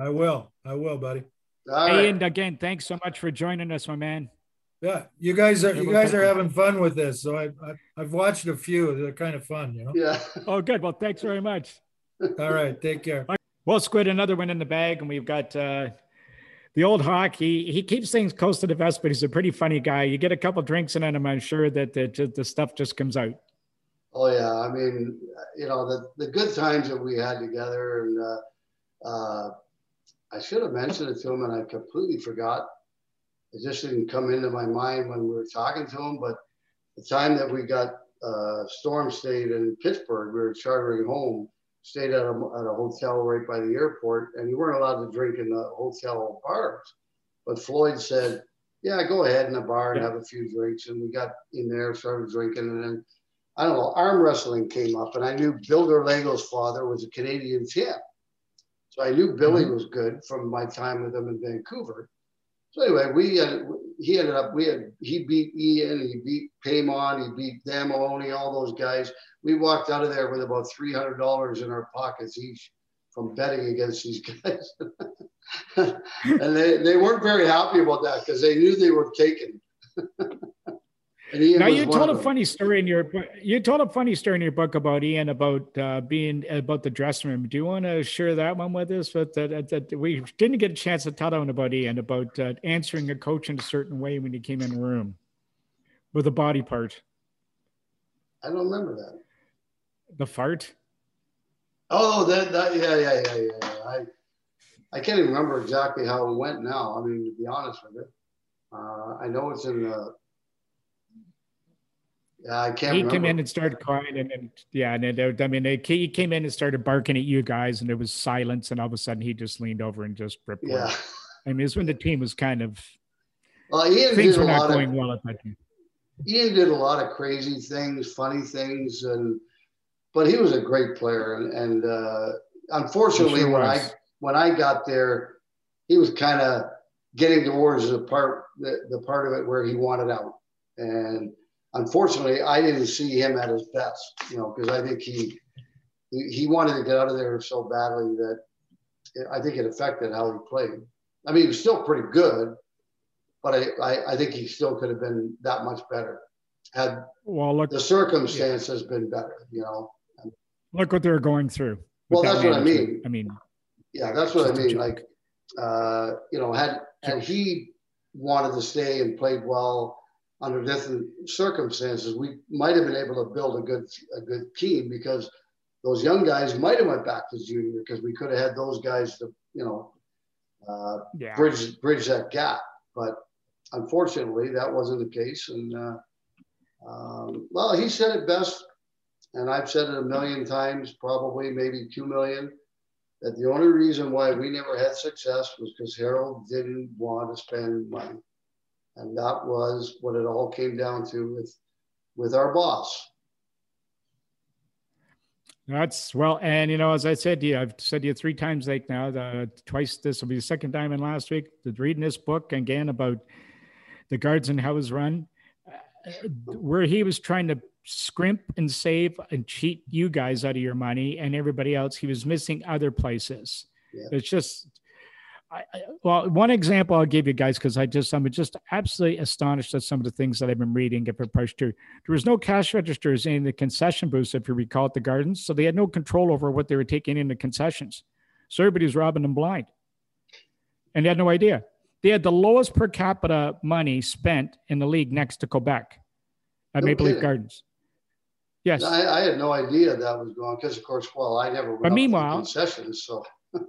I will. I will, buddy. All Hey, right. and again, thanks so much for joining us, my man. Yeah, you guys are you guys are having fun with this. So I, I I've watched a few. They're kind of fun, you know. Yeah. Oh, good. Well, thanks very much. All right, take care. Well, Squid, another one in the bag, and we've got uh, the old hawk. He he keeps things close to the vest, but he's a pretty funny guy. You get a couple drinks in him, I'm sure that the, the, the stuff just comes out. Oh yeah, I mean, you know, the, the good times that we had together, and uh, uh, I should have mentioned it to him, and I completely forgot. It just didn't come into my mind when we were talking to him. But the time that we got uh, storm stayed in Pittsburgh, we were chartering home, stayed at a, at a hotel right by the airport, and you weren't allowed to drink in the hotel bars. But Floyd said, "Yeah, go ahead in the bar and have a few drinks." And we got in there, started drinking, and then I don't know, arm wrestling came up, and I knew Bill Derlago's father was a Canadian champ. So I knew Billy was good from my time with him in Vancouver. So anyway, we had, he ended up we had he beat Ian, he beat Paiement, he beat Dan Maloney, all those guys. We walked out of there with about three hundred dollars in our pockets each from betting against these guys. and they, they weren't very happy about that because they knew they were taken. Now you told a funny story in your book. You told a funny story in your book about Ian about uh, being about the dressing room. Do you want to share that one with us? But that, that, that we didn't get a chance to tell one about Ian about uh, answering a coach in a certain way when he came in the room with a body part, I don't remember that. the fart. Oh, that, that yeah, yeah, yeah, yeah. yeah. I, I can't even remember exactly how it went now. I mean, to be honest with you, uh, I know it's in the. Yeah, I can't he remember. came in and started crying, and then yeah, and then I mean, they, he came in and started barking at you guys, and there was silence, and all of a sudden he just leaned over and just ripped. away. yeah. I mean, it's when the team was kind of Well, Ian things were not going of well at that time. Ian did a lot of crazy things, funny things, and but he was a great player. And, and uh, unfortunately, sure when I when I got there, he was kind of getting towards the part the, the part of it where he wanted out. And unfortunately, I didn't see him at his best. You know, because I think he, he he wanted to get out of there so badly that I think it affected how he played. I mean, he was still pretty good, but I, I, I think he still could have been that much better had Well, look, the circumstances been better, you know. look what they're going through. Well, that that's what I mean. I mean, Yeah, that's what I mean. Like, uh, you know, had had he wanted to stay and played well under different circumstances, we might have been able to build a good a good team because those young guys might have went back to junior because we could have had those guys to, you know, uh, yeah. bridge bridge that gap. But unfortunately, that wasn't the case. And uh, um, well, he said it best, and I've said it a million times, probably maybe two million, that the only reason why we never had success was because Harold didn't want to spend money, and that was what it all came down to with with our boss. That's well, and you know, as I said to you, I've said to you three times like now, the, twice this will be the second time in last week. The reading this book again about the guards and how it was run, uh, where he was trying to scrimp and save and cheat you guys out of your money and everybody else. He was missing other places. Yeah. It's just, I, I, well, one example I'll give you guys because I just I'm just absolutely astonished at some of the things that I've been reading. It pushed through, there was no cash registers in the concession booths, if you recall, at the gardens, so they had no control over what they were taking in the concessions. So everybody's robbing them blind, and they had no idea. They had the lowest per capita money spent in the league next to Quebec at No Maple Leaf. Gardens. Yes. I, I had no idea that was going because, of course, well, I never went But to meanwhile- concessions, so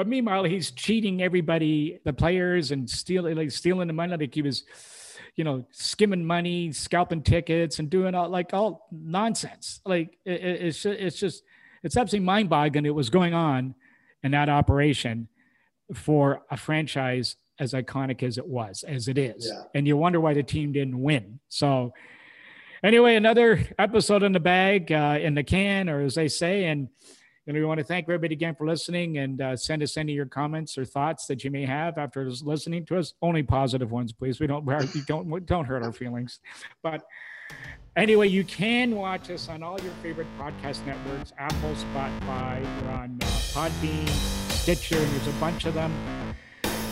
But meanwhile, he's cheating everybody, the players, and stealing, like stealing the money. Like he was, you know, skimming money, scalping tickets, and doing all like all nonsense. Like it, it- it's just, it's just, it's absolutely mind-boggling. It was going on in that operation for a franchise as iconic as it was, as it is. Yeah. And you wonder why the team didn't win. So, anyway, another episode in the bag, uh, in the can, or as they say. And know, we want to thank everybody again for listening and uh, send us any of your comments or thoughts that you may have after listening to us. Only positive ones, please. We don't, we don't, don't hurt our feelings. But anyway, you can watch us on all your favorite podcast networks Apple, Spotify, we're on uh, Podbean, Stitcher, and there's a bunch of them.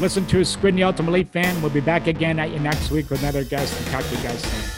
Listen to Squid and the Ultimate Elite Fan. We'll be back again at you next week with another guest and talk to you guys soon.